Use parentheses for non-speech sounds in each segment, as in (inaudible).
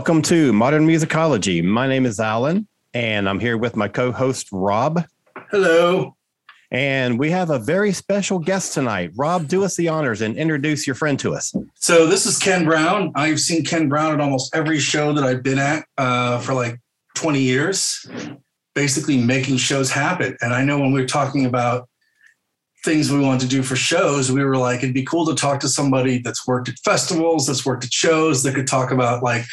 Welcome to Modern Musicology. My name is Alan, and I'm here with my co host, Rob. Hello. And we have a very special guest tonight. Rob, do us the honors and introduce your friend to us. So, this is Ken Brown. I've seen Ken Brown at almost every show that I've been at uh, for like 20 years, basically making shows happen. And I know when we we're talking about things we wanted to do for shows, we were like, it'd be cool to talk to somebody that's worked at festivals, that's worked at shows, that could talk about like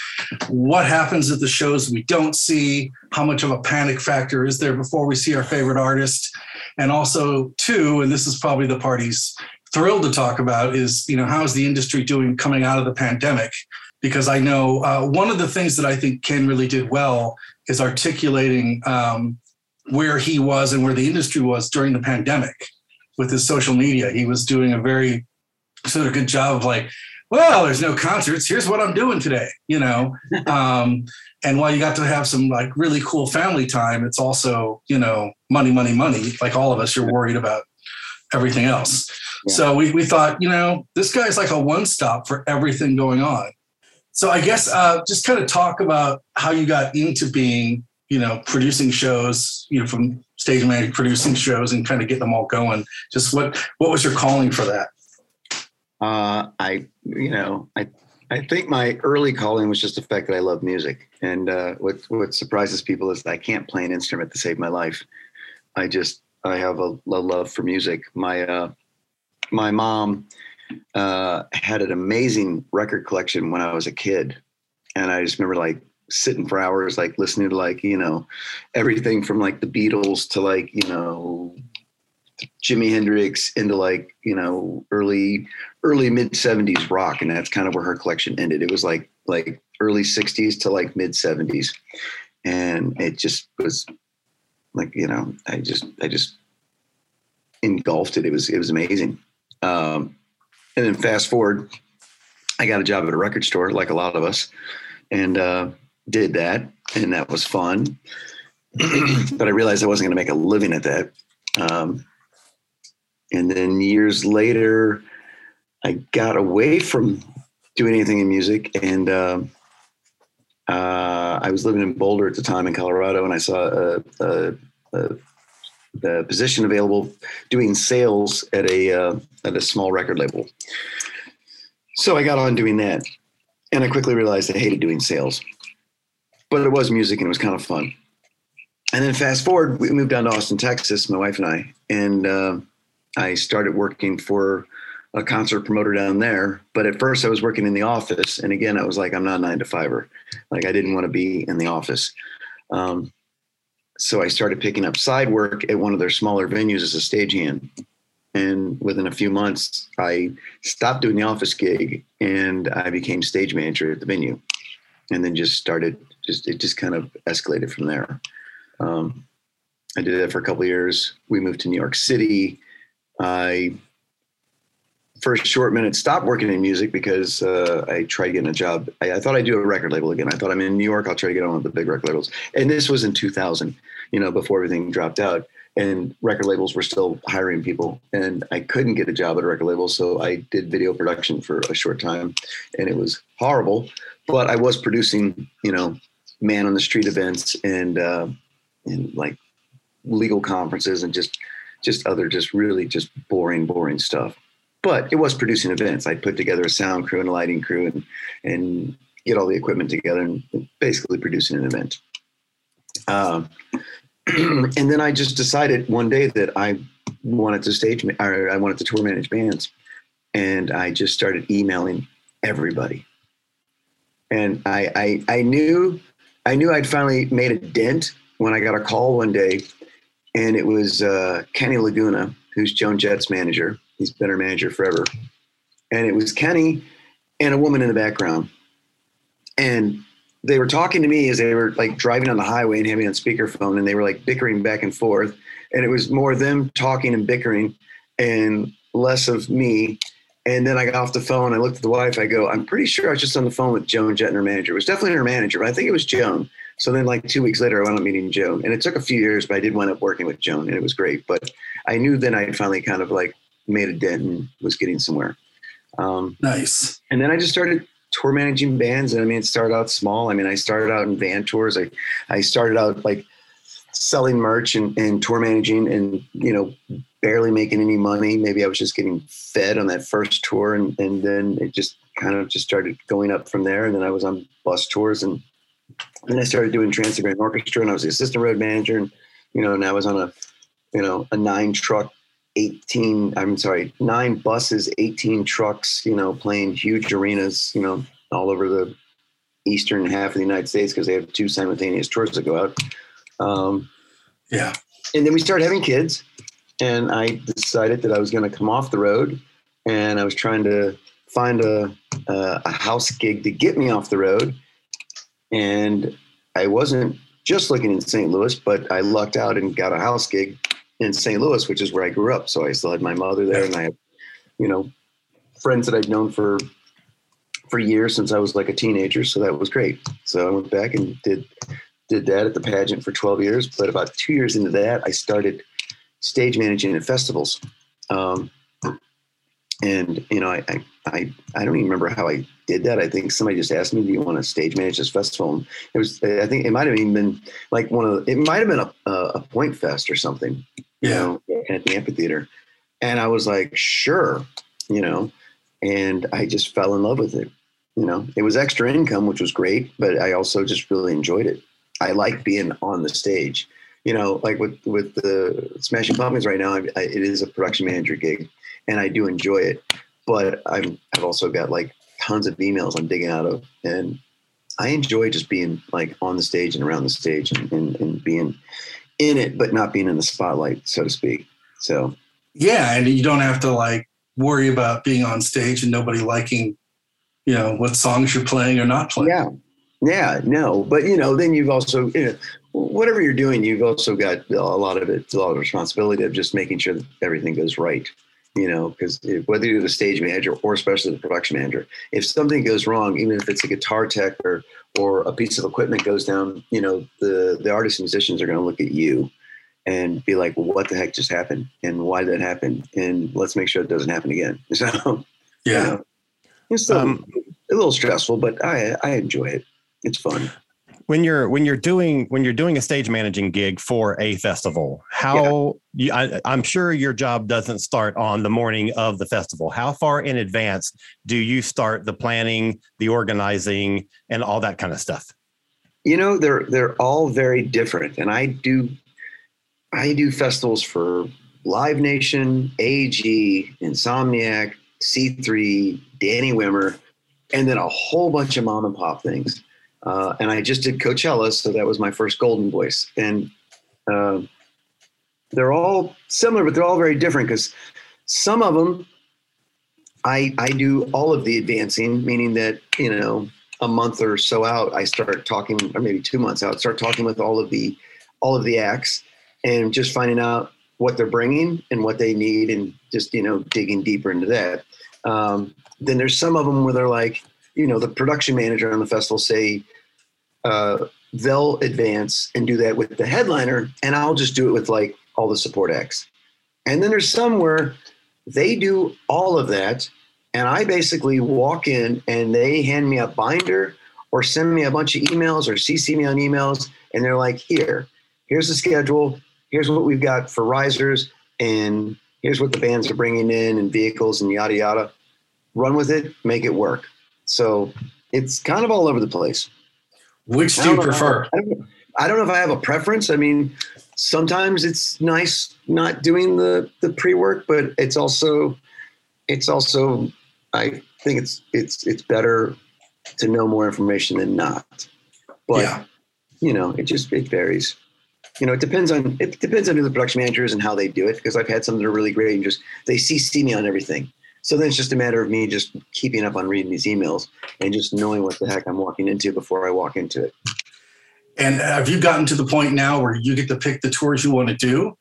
what happens at the shows we don't see, how much of a panic factor is there before we see our favorite artist. And also, too, and this is probably the party's thrilled to talk about, is you know, how's the industry doing coming out of the pandemic? Because I know uh, one of the things that I think Ken really did well is articulating um, where he was and where the industry was during the pandemic with his social media. He was doing a very sort of good job of like, well, there's no concerts. Here's what I'm doing today, you know. (laughs) um, and while you got to have some like really cool family time, it's also you know money, money, money. Like all of us, you're worried about everything else. Yeah. So we we thought, you know, this guy's like a one stop for everything going on. So I guess uh, just kind of talk about how you got into being, you know, producing shows, you know, from stage manager producing shows and kind of get them all going. Just what what was your calling for that? Uh, i you know i i think my early calling was just the fact that i love music. And uh, what what surprises people is that i can't play an instrument to save my life. I just i have a, a love for music. My uh, my mom uh, had an amazing record collection when i was a kid. And i just remember like sitting for hours like listening to like you know everything from like the beatles to like you know jimi hendrix into like you know early early mid 70s rock and that's kind of where her collection ended. It was like like early 60s to like mid 70s and it just was like you know i just i just engulfed it. It was it was amazing. Um and then fast forward i got a job at a record store like a lot of us. And uh did that, and that was fun. (clears throat) but I realized I wasn't going to make a living at that. Um, and then years later, I got away from doing anything in music, and uh, uh, I was living in Boulder at the time in Colorado, and I saw a, a, a, position available doing sales at a uh, at a small record label. So I got on doing that, and I quickly realized I hated doing sales but it was music and it was kind of fun. And then fast forward, we moved down to Austin, Texas, my wife and I, and uh, I started working for a concert promoter down there. But at first, I was working in the office, and again, I was like, I'm not nine to fiver. Like I didn't want to be in the office. Um, so I started picking up side work at one of their smaller venues as a stagehand. And within a few months, I stopped doing the office gig and I became stage manager at the venue. And then just started just it just kind of escalated from there. Um, I did that for a couple years. We moved to New York City. I for a short minute stopped working in music because uh, I tried getting a job. I, I, thought I'd do a record label again. I thought I'm in New York. I'll try to get on with the big record labels. And this was in 2000, you know, before everything dropped out. And record labels were still hiring people, and I couldn't get a job at a record label. So I did video production for a short time, and it was horrible. But I was producing, you know, man on the street events and uh, and like legal conferences and just just other just really just boring boring stuff. But it was producing events. I'd put together a sound crew and a lighting crew and and get all the equipment together and basically producing an event. Um, (clears throat) and then i just decided one day that i wanted to stage or i wanted to tour manage bands. And i just started emailing everybody. And i i, I knew I knew I'd finally made a dent when I got a call one day, and it was uh, Kenny Laguna, who's Joan Jett's manager. He's been her manager forever, and it was Kenny and a woman in the background. And they were talking to me as they were like driving on the highway and having on speakerphone, and they were like bickering back and forth. And it was more them talking and bickering and less of me. And then I got off the phone. I looked at the wife. I go, I'm pretty sure I was just on the phone with Joan Jett, and her manager. It was definitely her manager, but I think it was Joan. So then, like two weeks later, I wound up meeting Joan, and it took a few years, but I did wind up working with Joan, and it was great. But I knew then I had finally kind of like made a dent and was getting somewhere. Um, Nice. and then I just started tour managing bands. And I mean, it started out small. I mean, I started out in van tours. I, I started out like selling merch and, and tour managing and, you know, barely making any money. Maybe I was just getting fed on that first tour. And, and then it just kind of just started going up from there. And then I was on bus tours and then I started doing Trans-Siberian Orchestra and I was the assistant road manager. And, you know, and I was on a, you know, a nine truck 18 i'm sorry nine buses 18 trucks you know playing huge arenas you know all over the eastern half of the united states because they have two simultaneous tours that go out um, Yeah. and then we started having kids and i decided that i was going to come off the road and i was trying to find a, a, a house gig to get me off the road and i wasn't just looking in st louis but i lucked out and got a house gig in st louis which is where i grew up so i still had my mother there and i had you know friends that i'd known for for years since i was like a teenager so that was great so i went back and did did that at the pageant for 12 years. But about two years into that, I started stage managing at festivals. Um, and you know, I, I I I don't even remember how I did that. I think somebody just asked me, "Do you want to stage manage this festival?" And it was I think it might have even been like one of the, it might have been a a Point Fest or something, you Yeah. know, at the amphitheater. And I was like, "Sure," you know, and I just fell in love with it. You know, it was extra income, which was great, but I also just really enjoyed it. I like being on the stage. You know, like with with the Smashing Pumpkins right now, I, I, it is a production manager gig, and I do enjoy it. But I'm I've also got like tons of emails I'm digging out of, and I enjoy just being like on the stage and around the stage and, and, and being in it, but not being in the spotlight, so to speak. So Yeah. And you don't have to like worry about being on stage and nobody liking, you know, what songs you're playing or not playing. Yeah. Yeah, no, but you know, then you've also, you know, whatever you're doing, you've also got a lot of it, a lot of responsibility of just making sure that everything goes right. You know, because whether you're the stage manager or especially the production manager, if something goes wrong, even if it's a guitar tech or or a piece of equipment goes down, you know, the the artists and musicians are going to look at you and be like, well, "What the heck just happened? And why did that happen? And let's make sure it doesn't happen again." (laughs) So, Yeah. it's Um, a little stressful, but I I enjoy it. It's fun. When you're when you're doing when you're doing a stage managing gig for a festival how you, I, i'm sure your job doesn't start on the morning of the festival. How far in advance do you start the planning the organizing and all that kind of stuff? You know they're they're all very different and i do i do festivals for live nation AEG insomniac c3 danny wimmer and then a whole bunch of mom and pop things uh, and i just did coachella so that was my first Goldenvoice and uh, they're all similar but they're all very different because some of them I, I do all of the advancing, meaning that, you know, a month or so out, I start talking, or maybe two months out, start talking with all of the all of the acts and just finding out what they're bringing and what they need, and just you know digging deeper into that. Um, then there's some of them where they're like, you know, the production manager on the festival say uh, they'll advance and do that with the headliner, and I'll just do it with like all the support acts. And then there's some where they do all of that and I basically walk in and they hand me a binder or send me a bunch of emails or CC me on emails. And they're like, here, here's the schedule. Here's what we've got for risers. And here's what the bands are bringing in and vehicles and yada, yada. Run with it, make it work. So it's kind of all over the place. Which do you prefer? I don't, I don't know if I have a preference. I mean, sometimes it's nice not doing the the pre work, but it's also it's also I think it's it's it's better to know more information than not. But yeah. you know, it just it varies. You know, it depends on it depends on who the production manager is and how they do it. Because I've had some that are really great and just they CC me on everything. So then it's just a matter of me just keeping up on reading these emails and just knowing what the heck I'm walking into before I walk into it. And have you gotten to the point now where you get to pick the tours you want to do?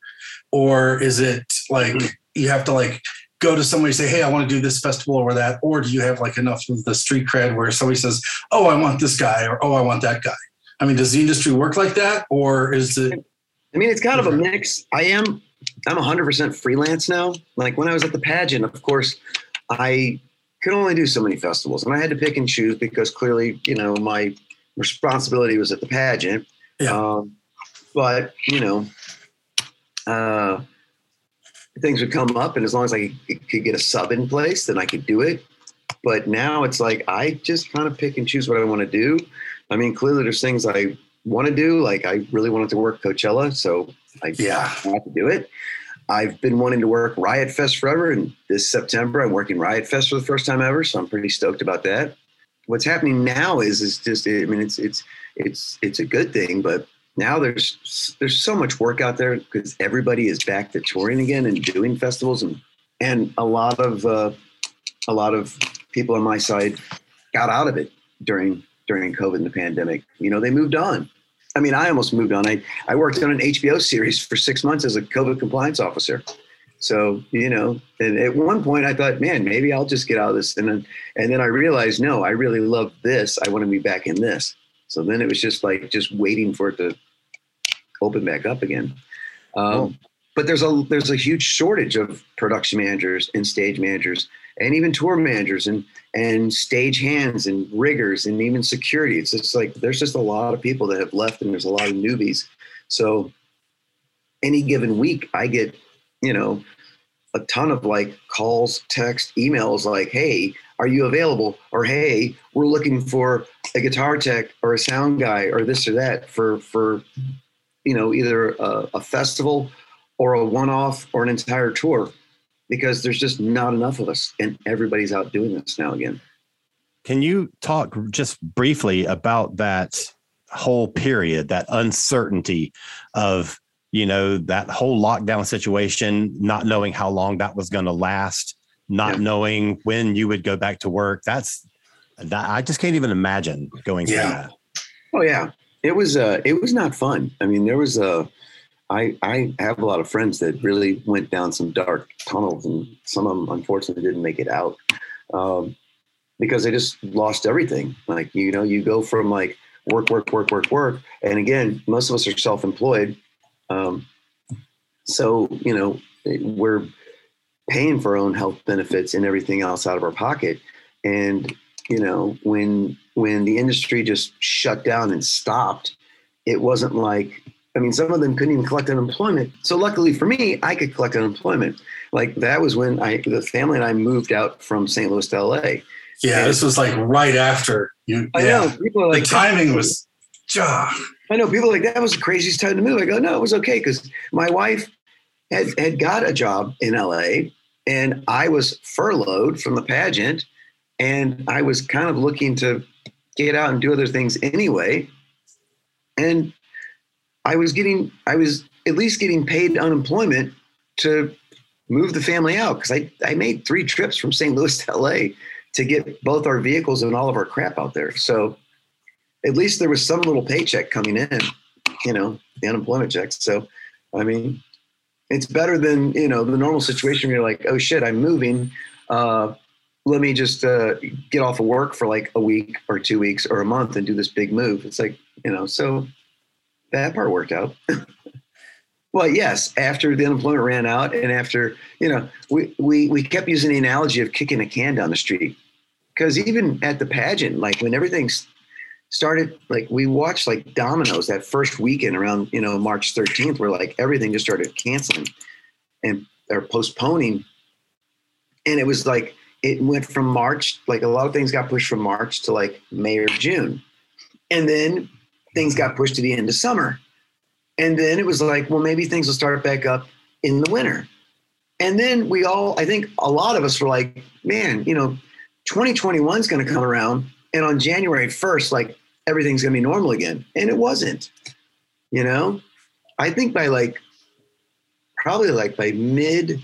Or is it like Mm-hmm. you have to like go to somebody and say, Hey, I want to do this festival or that? Or do you have like enough of the street cred where somebody says, Oh, I want this guy or oh I want that guy? I mean, does the industry work like that? Or is it I mean, it's kind of a mix. I am, I'm 100% freelance now. Like when I was at the pageant, of course, I could only do so many festivals and I had to pick and choose because clearly, you know, my responsibility was at the pageant. Yeah. Um, but, you know, uh, things would come up and as long as I could get a sub in place, then I could do it. But now it's like I just kind of pick and choose what I want to do. I mean, clearly there's things I want to do. Like I really wanted to work Coachella, so I Yeah. had to do it. I've been wanting to work Riot Fest forever, and this September I'm working Riot Fest for the first time ever, so I'm pretty stoked about that. What's happening now is is just I mean it's it's it's it's a good thing, but now there's there's so much work out there because everybody is back to touring again and doing festivals and and a lot of uh, a lot of people on my side got out of it during during COVID and the pandemic. You know, they moved on. I mean, I almost moved on. I, I worked on an HBO series for six months as a COVID compliance officer. So, you know, and at one point I thought, man, maybe I'll just get out of this. And then, and then I realized, no, I really love this. I want to be back in this. So then it was just like, just waiting for it to open back up again. Um, But there's a, there's a huge shortage of production managers and stage managers and even tour managers and, and stage hands and riggers and even security. It's just like there's just a lot of people that have left and there's a lot of newbies. So any given week, I get, you know, a ton of like calls, text, emails like, hey, are you available? Or hey, we're looking for a guitar tech or a sound guy or this or that for for you know either a, a festival or a one-off or an entire tour because there's just not enough of us and everybody's out doing this now again. Can you talk just briefly about that whole period, that uncertainty of, you know, that whole lockdown situation, not knowing how long that was going to last, not Yeah. knowing when you would go back to work? That's, that, I just can't even imagine going through Yeah. that. Oh yeah, it was uh, it was not fun. I mean, there was a. I I have a lot of friends that really went down some dark tunnels, and some of them unfortunately didn't make it out um, because they just lost everything. Like you know, you go from like work, work, work, work, work, and again, most of us are self-employed, um, so you know we're paying for our own health benefits and everything else out of our pocket, and you know when when the industry just shut down and stopped it wasn't like i mean some of them couldn't even collect unemployment. So luckily for me i could collect unemployment. Like that was when i the family and i moved out from st louis to la yeah, this was like right after you i yeah. know people are The like timing was i know people like that was the craziest time to move. I go no it was okay because my wife had, had got a job in la and i was furloughed from the pageant and i was kind of looking to get out and do other things anyway. And i was getting i was at least getting paid unemployment to move the family out because I, I made three trips from st louis to la to get both our vehicles and all of our crap out there. So at least there was some little paycheck coming in you know the unemployment checks so i mean it's better than you know the normal situation where you're like oh shit i'm moving. Uh, let me just uh, get off of work for like a week or two weeks or a month and do this big move. It's like, you know, so that part worked out. (laughs) well, yes, after the unemployment ran out and after, you know, we, we, we kept using the analogy of kicking a can down the street. Because even at the pageant, like when everything started, like we watched like dominoes that first weekend around, you know, March 13th, where like everything just started canceling and or postponing. And it was like, it went from March, like a lot of things got pushed from March to like May or June. And then things got pushed to the end of summer. And then it was like, well, maybe things will start back up in the winter. And then we all, I think a lot of us were like, man, you know, 2021 is going to come around. And on January 1st, like everything's going to be normal again. And it wasn't, you know, I think by like, probably like by mid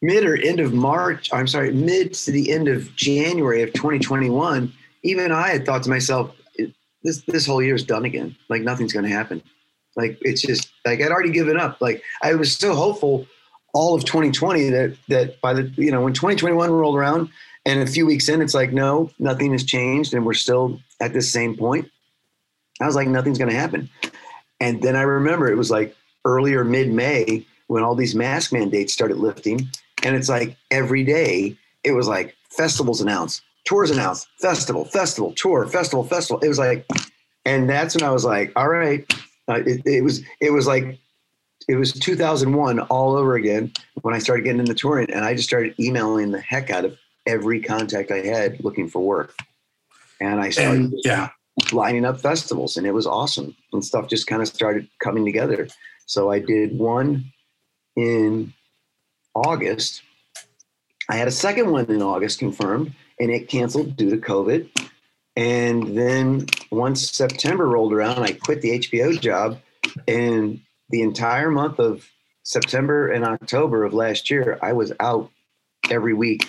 mid or end of March, I'm sorry, mid to the end of January of 2021, even I had thought to myself, this this whole year is done again. Like nothing's going to happen. Like it's just like I'd already given up. Like I was so hopeful all of 2020 that that by the you know when 2021 rolled around and a few weeks in, it's like no, nothing has changed, and we're still at the same point. I was like, nothing's going to happen. And then I remember it was like earlier mid May when all these mask mandates started lifting, and it's like every day it was like festivals announced, tours announced, festival, festival, tour, festival, festival. It was like, and that's when I was like, all right, uh, it, it was it was like it was 2001 all over again when I started getting into touring, and I just started emailing the heck out of every contact I had looking for work, and I started And yeah, lining up festivals, and it was awesome, and stuff just kind of started coming together. So I did one in August. I had a second one in August confirmed, and it canceled due to COVID. And then once September rolled around, I quit the HBO job, and the entire month of September and October of last year, I was out every week,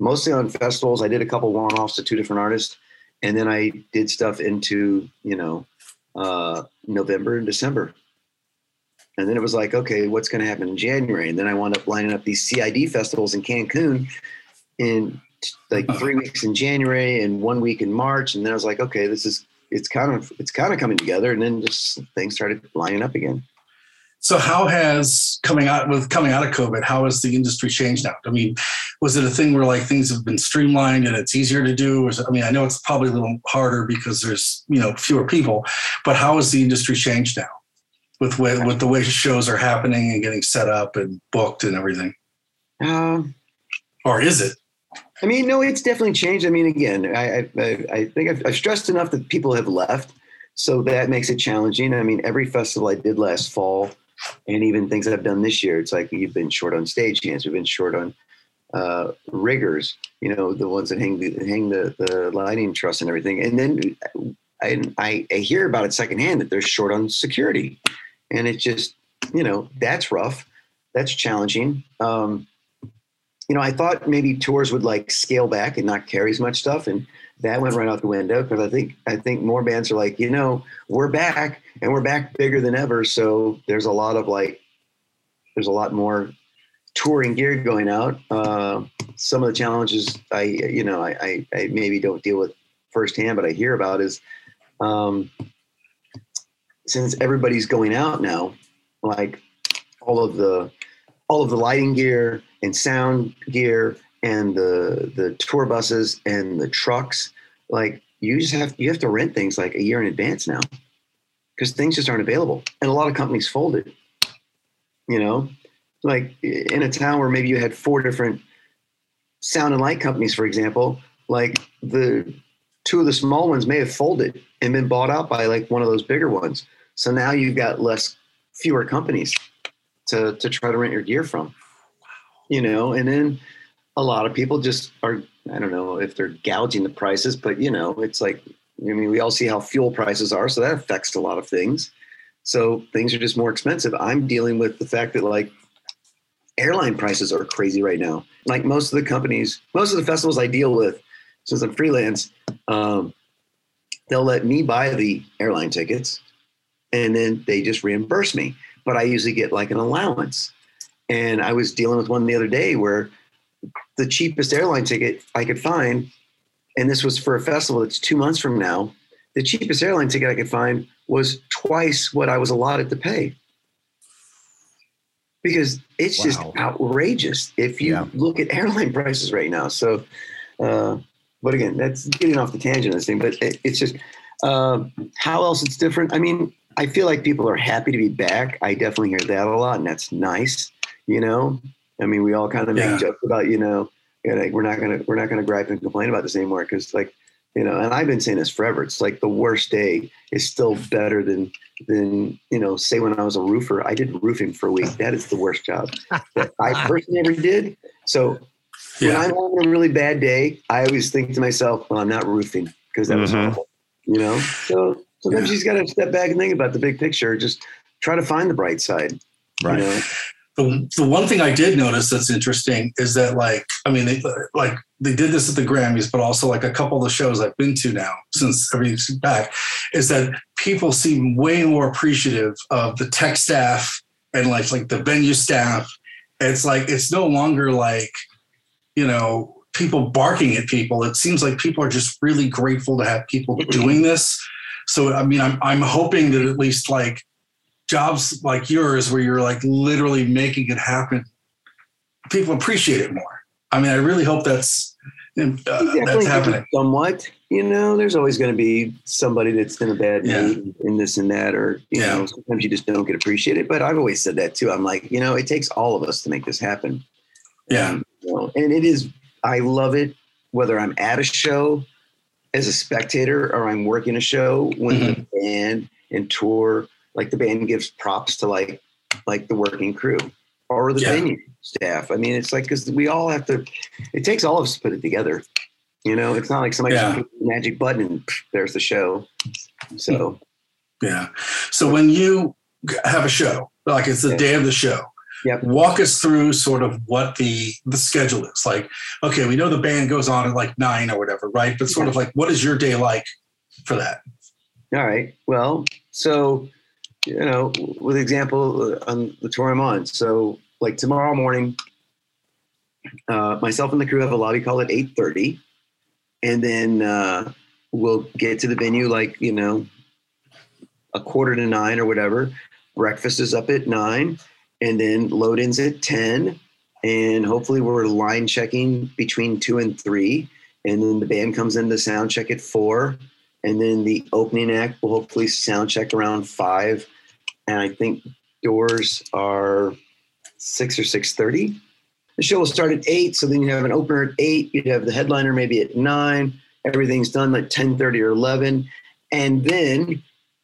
mostly on festivals. I did a couple one-offs to two different artists, and then I did stuff into you know uh, November and December. And then it was like, okay, what's going to happen in January? And then I wound up lining up these CID festivals in Cancun in like three weeks in January and one week in March. And then I was like, okay, this is it's kind of it's kind of coming together. And then just things started lining up again. So how has coming out with coming out of COVID, how has the industry changed now? I mean, was it a thing where like things have been streamlined and it's easier to do? It- I mean, I know it's probably a little harder because there's you know fewer people, but how has the industry changed now with way, with the way shows are happening and getting set up and booked and everything? Um, Or is it? I mean, no, it's definitely changed. I mean, again, I I, I think I've, I've stressed enough that people have left, so that makes it challenging. I mean, every festival I did last fall, and even things I've done this year, it's like you've been short on stage hands, we've been short on uh, riggers. You know, the ones that hang the hang the the lighting truss and everything. And then I I, I hear about it secondhand that they're short on security, and it's just you know that's rough, that's challenging. Um, you know, I thought maybe tours would like scale back and not carry as much stuff, and that went right out the window because I think I think more bands are like, you know, we're back and we're back bigger than ever. So there's a lot of like, there's a lot more touring gear going out. Uh, some of the challenges I, you know, I, I, I maybe don't deal with firsthand, but I hear about is um, since everybody's going out now, like all of the all of the lighting gear and sound gear and the the tour buses and the trucks like you just have you have to rent things like a year in advance now because things just aren't available and a lot of companies folded you know? Like in a town where maybe you had four different sound and light companies for example like the two of the small ones may have folded and been bought out by like one of those bigger ones. So now you've got less fewer companies to to try to rent your gear from you know and then a lot of people just are i don't know if they're gouging the prices but you know it's like i mean we all see how fuel prices are so that affects a lot of things. So things are just more expensive. I'm dealing with the fact that like airline prices are crazy right now. Like most of the companies most of the festivals i deal with since i'm freelance um, they'll let me buy the airline tickets and then they just reimburse me. But i usually get like an allowance and i was dealing with one the other day where the cheapest airline ticket I could find, and this was for a festival that's two months from now. The cheapest airline ticket I could find was twice what I was allotted to pay. Because it's just outrageous if you Yeah. look at (laughs) airline prices right now. So, uh, but again, that's getting off the tangent of this thing, but it, it's just um, how else it's different. I mean, I feel like people are happy to be back. I definitely hear that a lot, and that's nice. You know, I mean, we all kind of make jokes about, you know, you know, we're not gonna we're not gonna gripe and complain about this anymore because, like, you know, and I've been saying this forever. It's like the worst day is still better than than you know. Say when I was a roofer, I did roofing for a week. That is the worst job that I (laughs) personally ever did. So when I'm having a really bad day, I always think to myself, "Well, I'm not roofing because that was Mhm. horrible." You know, so sometimes Yeah. you just got to step back and think about the big picture. Just try to find the bright side. Right. You know? The, the one thing I did notice that's interesting is that like I mean they like they did this at the Grammys, but also like a couple of the shows I've been to now since everything's back, is that people seem way more appreciative of the tech staff and like like the venue staff. It's like it's no longer like you know people barking at people. It seems like people are just really grateful to have people mm-hmm. doing this. So I mean I'm I'm hoping that at least like jobs like yours where you're like literally making it happen people appreciate it more i mean i really hope that's uh, that's happening somewhat you know there's always going to be somebody that's in a bad yeah. mood in this and that or you yeah. know sometimes you just don't get appreciated but i've always said that too i'm like you know it takes all of us to make this happen yeah and, you know, and it is i love it whether i'm at a show as a spectator or i'm working a show when mm-hmm. the band and tour like the band gives props to like like the working crew or the yeah. venue staff. I mean, it's like because we all have to. It takes all of us to put it together. You know, it's not like somebody yeah. the magic button and pff, there's the show. So, yeah. So when you have a show, like it's the yeah. day of the show, Yep. Walk us through sort of what the the schedule is. Like, okay, we know the band goes on at like nine or whatever, right? But sort yeah. of like, what is your day like for that? All right. Well, so you know, with example uh, on the tour I'm on. So like tomorrow morning, uh, myself and the crew have a lobby call at 8.30 and then uh, we'll get to the venue like, you know, a quarter to nine or whatever. Breakfast is up at nine and then load ins at 10 and hopefully we're line checking between two and three. And then the band comes in to sound check at four. And then the opening act will hopefully sound check around five and I think doors are six or six thirty. The show will start at eight, so then you have an opener at eight. You'd have the headliner maybe at nine. Everything's done like ten thirty or eleven, and then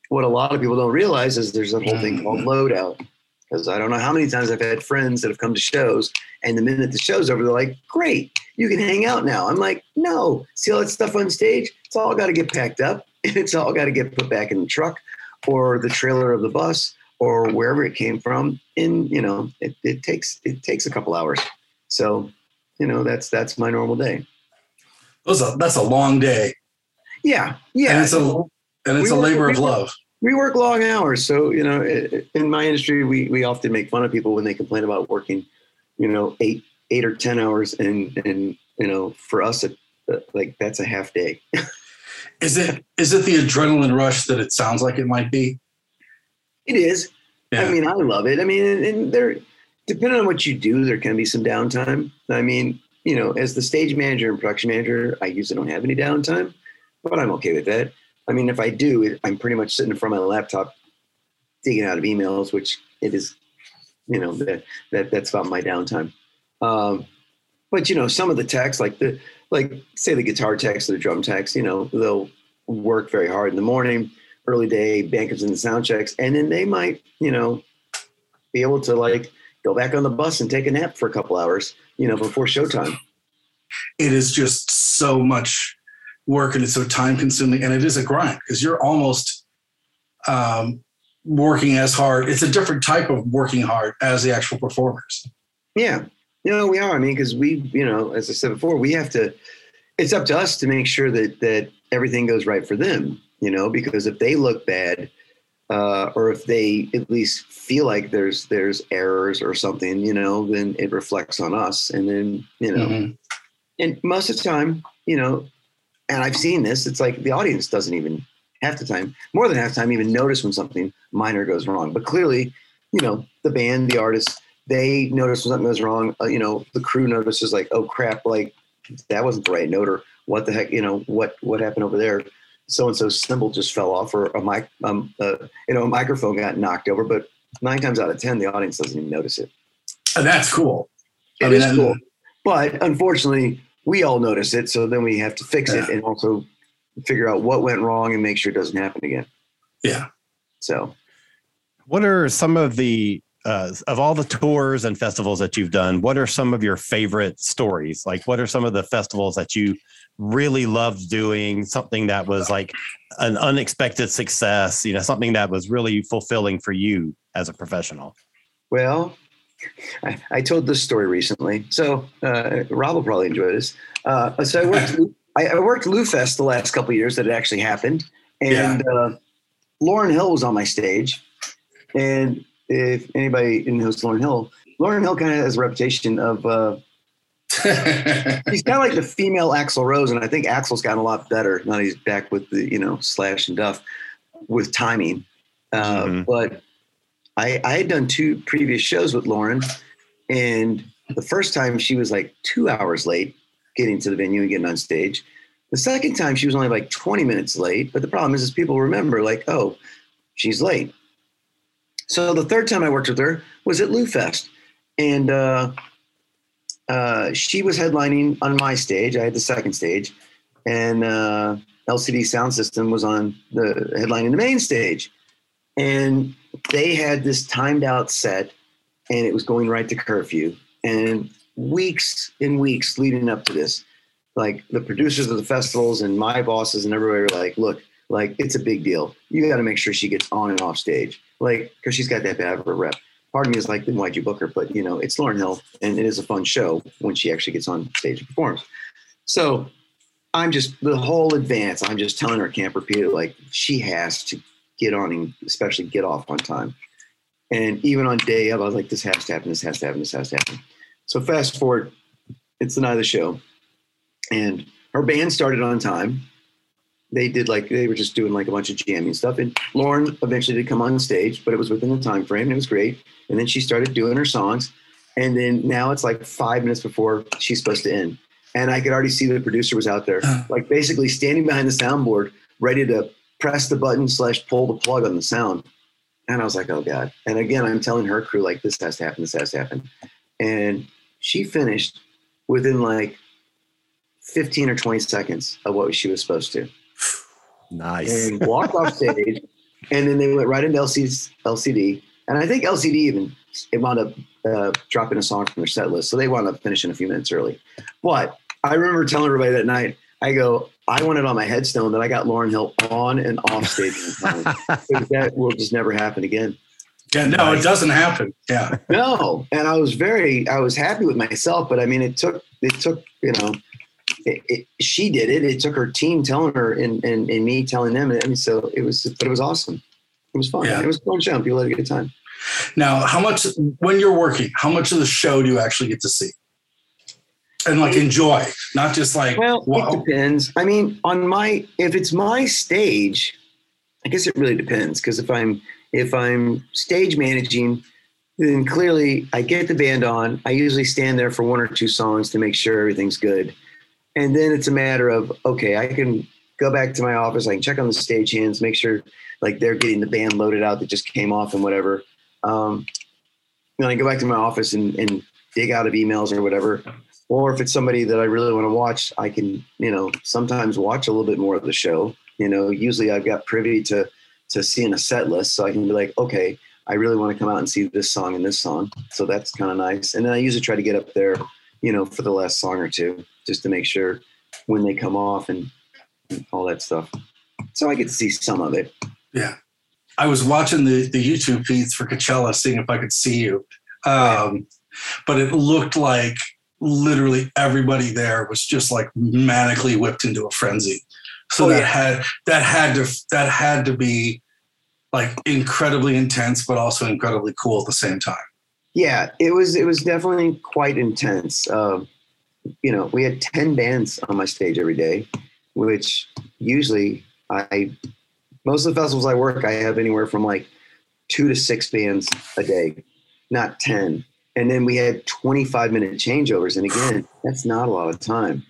what a lot of people don't realize is there's a whole thing called loadout. Because I don't know how many times I've had friends that have come to shows, and the minute the show's over, they're like, "Great, you can hang out now." I'm like, "No, see all that stuff on stage? It's all got to get packed up, and (laughs) it's all got to get put back in the truck or the trailer of the bus or wherever it came from in you know it, it takes it takes a couple hours. So you know that's that's my normal day. That's a, that's a long day. Yeah yeah. And it's a and it's we a labor work, of love. we work long hours. So you know in my industry we we often make fun of people when they complain about working you know eight eight or ten hours and and you know for us it, uh, like that's a half day (laughs) Is it is it the adrenaline rush that it sounds like it might be? It is. Yeah. I mean, I love it. I mean, and, and there, depending on what you do, there can be some downtime. I mean, you know, as the stage manager and production manager, I usually don't have any downtime, but I'm okay with that. I mean, if I do, it, I'm pretty much sitting in front of my laptop, digging out of emails, which it is, you know, that that that's about my downtime. Um, but you know, some of the techs, like the like say the guitar techs or the drum techs, you know, they'll work very hard in the morning, early day, bankers and the sound checks, and then they might, you know, be able to like go back on the bus and take a nap for a couple hours, you know, before showtime. It is just so much work and it's so time consuming and it is a grind because you're almost um, working as hard. It's a different type of working hard as the actual performers. Yeah. You know, we are. I mean, because we, you know, as I said before, we have to. It's up to us to make sure that that everything goes right for them. You know, because if they look bad, uh, or if they at least feel like there's there's errors or something, you know, then it reflects on us, and then you know, mm-hmm. and most of the time, you know, and I've seen this. It's like the audience doesn't even half the time, more than half the time, even notice when something minor goes wrong. But clearly, you know, the band, the artist, they notice something goes wrong. Uh, you know, the crew notices like, oh crap, like that wasn't the right note, or what the heck, you know, what what happened over there? So and so cymbal just fell off, or a mic, um, uh, you know, a microphone got knocked over. But nine times out of ten, the audience doesn't even notice it. And that's cool. It I mean, is cool. But unfortunately, we all notice it, so then we have to fix yeah. it and also figure out what went wrong and make sure it doesn't happen again. Yeah. So, what are some of the uh, of all the tours and festivals that you've done, what are some of your favorite stories? Like, what are some of the festivals that you really loved doing? Something that was like an unexpected success, you know, something that was really fulfilling for you as a professional? Well, I, I told this story recently, so uh, Rob will probably enjoy this. Uh, so I worked, I, I worked LouFest the last couple years that it actually happened, and Yeah. uh, Lauryn Hill was on my stage. And if anybody knows Lauryn Hill, Lauryn Hill kind of has a reputation of uh, (laughs) he's kind of like the female Axl Rose, and I think Axl's gotten a lot better now that he's back with the you know Slash and Duff with timing. Uh, Mhm. But I, I had done two previous shows with Lauryn, and the first time she was like two hours late getting to the venue and getting on stage. The second time she was only like 20 minutes late, but the problem is, is people remember like, oh, she's late. So the third time I worked with her was at LouFest, and uh, uh, she was headlining on my stage. I had the second stage, and uh, LCD Soundsystem was on the headlining the main stage, and they had this timed out set, and it was going right to curfew. And weeks and weeks leading up to this, like the producers of the festivals and my bosses and everybody were like, "Look, like it's a big deal. You got to make sure she gets on and off stage, like because she's got that bad of a rep." Part of me is like, then why'd you book her? But you know, it's Lauryn Hill, and it is a fun show when she actually gets on stage and performs. So I'm just the whole advance. I'm just telling her, can't repeat it. Like she has to get on and especially get off on time. And even on day of, I was like, this has to happen. This has to happen. This has to happen. So fast forward, it's the night of the show, and her band started on time. They did like they were just doing like a bunch of jamming stuff, and Lauryn eventually did come on stage, but it was within the time frame, and it was great. And then she started doing her songs, and then now it's like five minutes before she's supposed to end, and I could already see the producer was out there, (gasps) like basically standing behind the soundboard, ready to press the button slash pull the plug on the sound. And I was like, oh God. And again, I'm telling her crew, like, this has to happen, this has to happen. And she finished within like 15 or 20 seconds of what she was supposed to Nice. and walked off stage. And then they went right into LC's, LCD. And I think LCD even it wound up uh, dropping a song from their set list. So they wound up finishing a few minutes early. But I remember telling everybody that night, I go, I want it on my headstone that I got Lauryn Hill on and off stage. in time. (laughs) Because that will just never happen again. yeah, no, it doesn't happen. Yeah. No, and I was very, I was happy with myself, but I mean, it took, it took, you know, it, it, she did it. It took her team telling her and, and, and me telling them. I mean, so it was, but it was awesome. It was fun. Yeah. It was a fun show. People had a good time. Now, how much when you're working, how much of the show do you actually get to see? And like enjoy, not just like Well, wow. it depends. I mean, on my, if it's my stage, I guess it really depends. Cause if I'm, if I'm stage managing, then clearly I get the band on. I usually stand there for one or two songs to make sure everything's good. And then it's a matter of, okay, I can go back to my office. I can check on the stage hands, make sure like they're getting the band loaded out that just came off and whatever. Um, then I go back to my office and, and dig out of emails or whatever. Or if it's somebody that I really want to watch, I can, you know, sometimes watch a little bit more of the show. You know, usually I've got privy to to seeing a set list, so I can be like, okay, I really want to come out and see this song and this song. So that's kind of nice. And then I usually try to get up there, you know, for the last song or two, just to make sure when they come off and all that stuff. So I get to see some of it. Yeah. I was watching the, the YouTube feeds for Coachella, seeing if I could see you. Um, but it looked like literally everybody there was just like manically whipped into a frenzy. So Oh, that yeah. had that had to that had to be like incredibly intense, but also incredibly cool at the same time. Yeah, it was it was definitely quite intense. Um, you know, we had ten bands on my stage every day, which usually I most of the festivals I work, I have anywhere from like two to six bands a day, not ten. And then we had twenty five minute changeovers, and again, that's not a lot of time.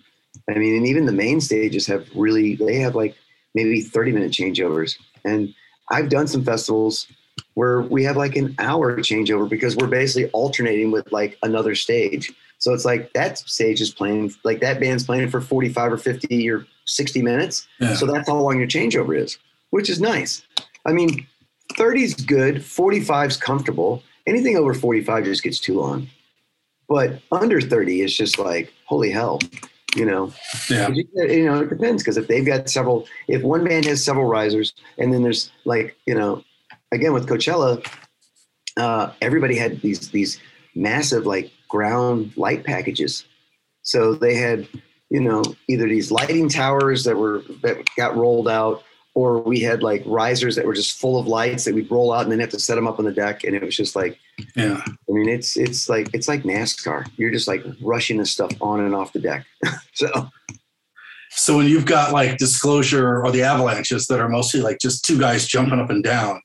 I mean, and even the main stages have really they have like maybe thirty minute changeovers, and I've done some festivals where we have like an hour changeover because we're basically alternating with like another stage. So it's like that stage is playing, like that band's playing for 45 or 50 or 60 minutes. Yeah. So that's how long your changeover is, which is nice. I mean, 30 is good, 45 is comfortable. Anything over 45 just gets too long. But under 30 is just like, holy hell, you know? Yeah. You know, it depends because if they've got several, if one band has several risers, and then there's like, you know, again with Coachella, uh, everybody had these these massive like ground light packages. So they had, you know, either these lighting towers that were that got rolled out, or we had like risers that were just full of lights that we'd roll out and then have to set them up on the deck. And it was just like, Yeah. I mean, it's it's like it's like NASCAR. You're just like rushing this stuff on and off the deck. (laughs) so So when you've got like disclosure or the avalanches that are mostly like just two guys jumping up and down,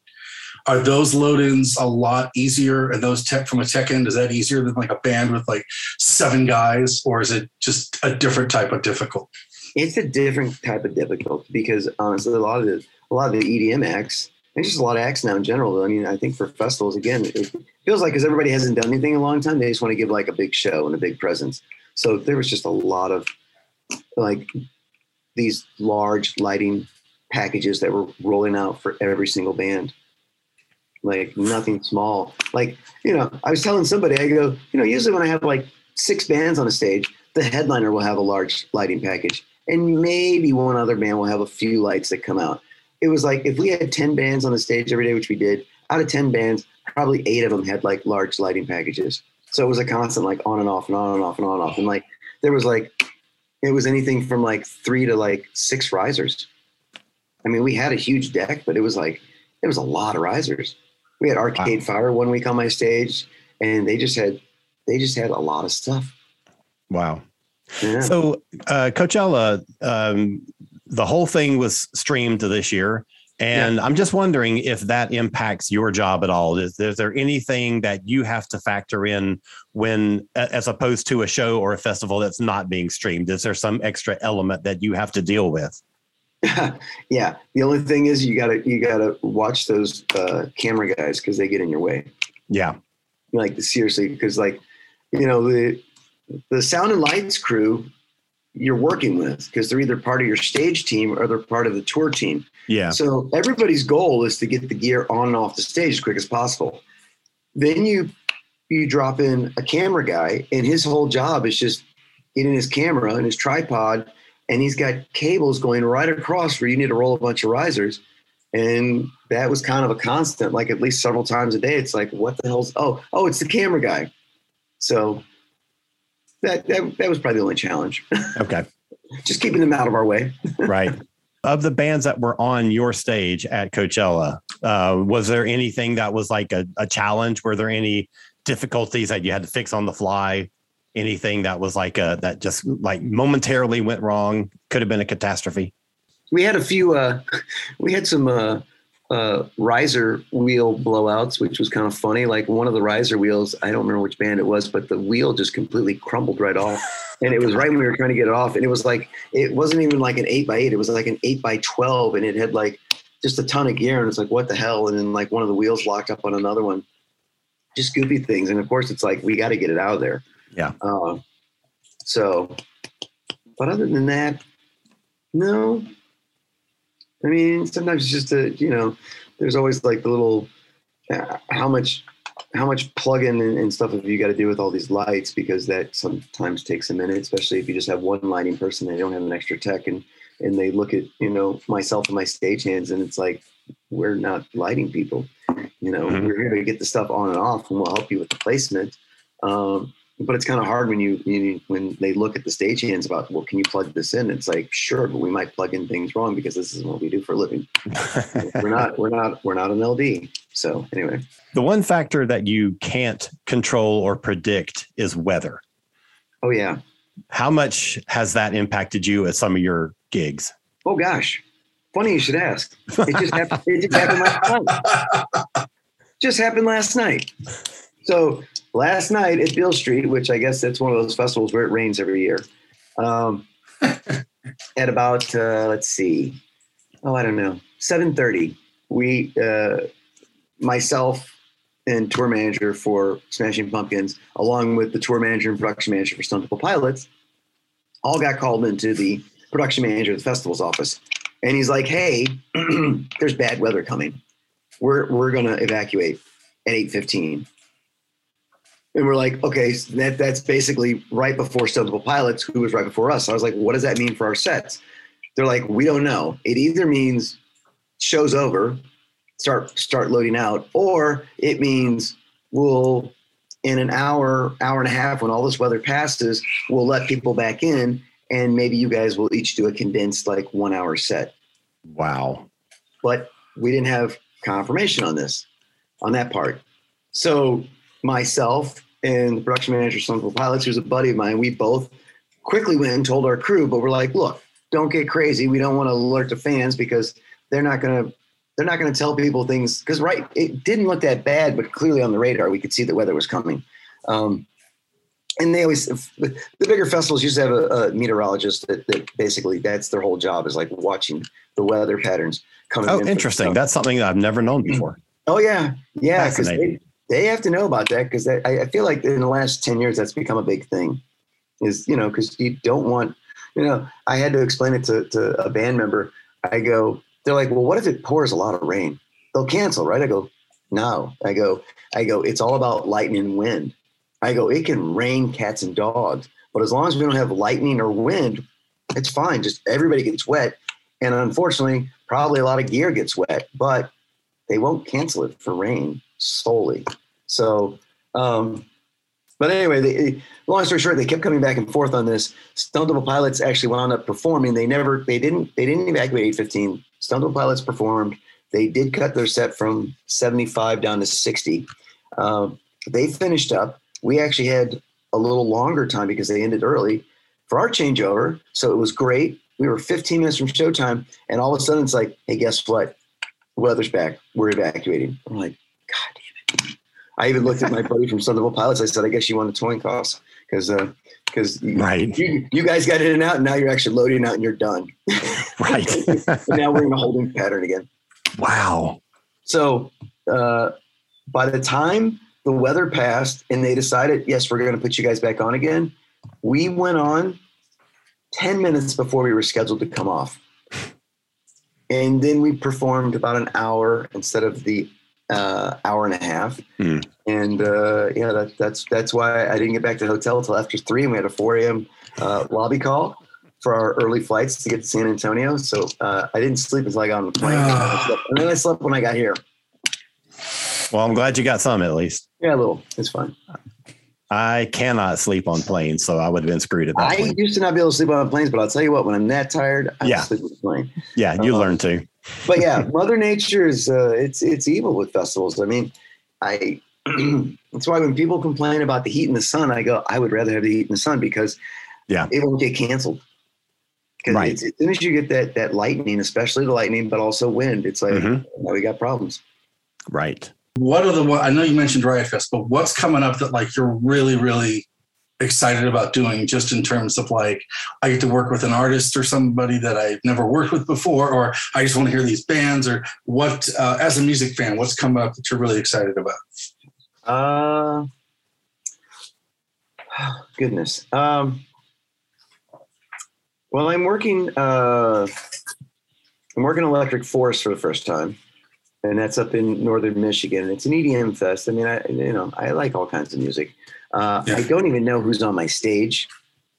are those load-ins a lot easier? And those tech from a tech end, is that easier than like a band with like seven guys, or is it just a different type of difficult? it's a different type of difficult because honestly, a lot of the a lot of the EDM acts, and just a lot of acts now in general. I mean, I think for festivals again, it feels like because everybody hasn't done anything in a long time, they just want to give like a big show and a big presence. So there was just a lot of like these large lighting packages that were rolling out for every single band. Like nothing small. Like, you know, I was telling somebody, I go, you know, usually when I have like six bands on a stage, the headliner will have a large lighting package. And maybe one other band will have a few lights that come out. It was like if we had 10 bands on the stage every day, which we did, out of 10 bands, probably eight of them had like large lighting packages. So it was a constant like on and off and on and off and on and off. And like there was like it was anything from like three to like six risers. I mean, we had a huge deck, but it was like it was a lot of risers. We had Arcade wow. Fire one week on my stage, and they just had they just had a lot of stuff. Wow. Yeah. So uh, Coachella, um, the whole thing was streamed this year. And yeah. I'm just wondering if that impacts your job at all. Is, is, there anything that you have to factor in when, as opposed to a show or a festival that's not being streamed? Is there some extra element that you have to deal with? (laughs) yeah. The only thing is you gotta you gotta watch those uh, camera guys because they get in your way. Yeah. Like seriously, because like you know the the sound and lights crew you're working with because they're either part of your stage team or they're part of the tour team. Yeah. So everybody's goal is to get the gear on and off the stage as quick as possible. Then you you drop in a camera guy and his whole job is just getting his camera and his tripod and he's got cables going right across where you need to roll a bunch of risers. And that was kind of a constant, like at least several times a day. It's like, what the hell's oh, oh, it's the camera guy. So that that, that was probably the only challenge. (laughs) Okay. Just keeping them out of our way. (laughs) right. Of the bands that were on your stage at Coachella, uh, was there anything that was like a, a challenge? Were there any difficulties that you had to fix on the fly? Anything that was like a that just like momentarily went wrong? Could have been a catastrophe. We had a few. Uh, (laughs) we had some uh, uh, riser wheel blowouts, which was kind of funny. Like one of the riser wheels, I don't remember which band it was, but the wheel just completely crumbled right off. (laughs) And it was right when we were trying to get it off. And it was like, it wasn't even like an eight by eight. It was like an eight by 12. And it had like just a ton of gear. And it's like, what the hell? And then like one of the wheels locked up on another one. Just goofy things. And of course, it's like, we got to get it out of there. Yeah. Uh, so, but other than that, no, I mean, sometimes it's just a, you know, there's always like the little, uh, how much, how much plug-in and, and stuff have you got to do with all these lights because that sometimes takes a minute, especially if you just have one lighting person, they don't have an extra tech and, and they look at, you know, myself and my stagehands and it's like, we're not lighting people, you know, mm-hmm. we're here to get the stuff on and off and we'll help you with the placement. Um, but it's kind of hard when you, you, when they look at the stagehands about well can you plug this in? It's like sure but we might plug in things wrong because this is what we do for a living. (laughs) We're not we're not we're not an ld so anyway. The one factor that you can't control or predict is weather. Oh yeah. How much has that impacted you at some of your gigs? Oh gosh. Funny you should ask. It just happened it just happened last night. (laughs) Just happened last night. So last night at Beale Street, which I guess that's one of those festivals where it rains every year. Um, (laughs) at about uh, let's see, oh I don't know, seven thirty. We, uh, myself and tour manager for Smashing Pumpkins, along with the tour manager and production manager for Stone Temple Pilots, all got called into the production manager of the festival's office, and he's like, "Hey, (clears throat) there's bad weather coming. We're we're gonna evacuate at eight fifteen and we're like, okay, that, that's basically right before Stone Pilots, who was right before us. So I was like, what does that mean for our sets? They're like, we don't know. It either means show's over, start start loading out, or it means we'll in an hour, hour and a half, when all this weather passes, we'll let people back in, and maybe you guys will each do a condensed like one hour set. Wow. But we didn't have confirmation on this, on that part. So myself and the production manager, of Pilots, who's a buddy of mine, we both quickly went and told our crew, but we're like, look, don't get crazy. We don't want to alert the fans because they're not going to they're not going to tell people things. Because right it didn't look that bad but clearly on the radar we could see the weather was coming. Um, and they always the bigger festivals used to have a, a meteorologist that, that, basically that's their whole job is like watching the weather patterns coming oh in interesting. that's something that i've never known before. Oh yeah. Yeah because they, they have to know about that because I, I feel like in the last 10 years that's become a big thing is you know because you don't want you know i had to explain it to, to a band member i go they're like, well, what if it pours a lot of rain? They'll cancel, right? I go, no. I go, I go, it's all about lightning and wind. I go, it can rain cats and dogs, but as long as we don't have lightning or wind, it's fine. Just everybody gets wet. And unfortunately, probably a lot of gear gets wet, but they won't cancel it for rain solely. So, um, but anyway, they, long story short, they kept coming back and forth on this. Stone Temple Pilots actually wound up performing. They never, they didn't, they didn't evacuate 815. Stone Temple Pilots performed. They did cut their set from 75 down to 60. Um, they finished up. We actually had a little longer time because they ended early for our changeover. So it was great. We were 15 minutes from showtime, and all of a sudden it's like, hey, guess what? Weather's back. We're evacuating. I'm like, God damn it. I even looked at my (laughs) buddy from Temple Pilots. I said, I guess you want the towing costs because uh, because right. you, you guys got in and out, and now you're actually loading out and you're done. (laughs) right. (laughs) now we're in a holding pattern again. Wow. So uh, by the time the weather passed and they decided, yes, we're going to put you guys back on again, we went on 10 minutes before we were scheduled to come off. And then we performed about an hour instead of the uh, hour and a half. Mm. And uh, yeah, that, that's that's why I didn't get back to the hotel until after three, and we had a 4 a.m. Uh, lobby call for our early flights to get to San Antonio. So uh, I didn't sleep until I got on the plane, and then I slept when I got here. Well, I'm glad you got some at least. Yeah, a little. It's fine. I cannot sleep on planes, so I would have been screwed at that I point. used to not be able to sleep on planes, but I'll tell you what, when I'm that tired, I yeah. sleep on the plane. Yeah, you uh, learn to. but yeah, (laughs) Mother Nature is uh, it's it's evil with festivals. I mean, I (clears throat) that's why when people complain about the heat and the sun, I go, I would rather have the heat and the sun because yeah, it won't get canceled. Because right. as soon as you get that that lightning, especially the lightning, but also wind, it's like mm-hmm. now we got problems. Right. What are the? I know you mentioned Riot Fest, but what's coming up that like you're really really excited about doing just in terms of like I get to work with an artist or somebody that I've never worked with before, or I just want to hear these bands, or what uh, as a music fan, what's coming up that you're really excited about? Uh, goodness. Um, well, I'm working. Uh, I'm working Electric Forest for the first time, and that's up in northern Michigan. It's an EDM fest. I mean, I you know I like all kinds of music. Uh, yeah. I don't even know who's on my stage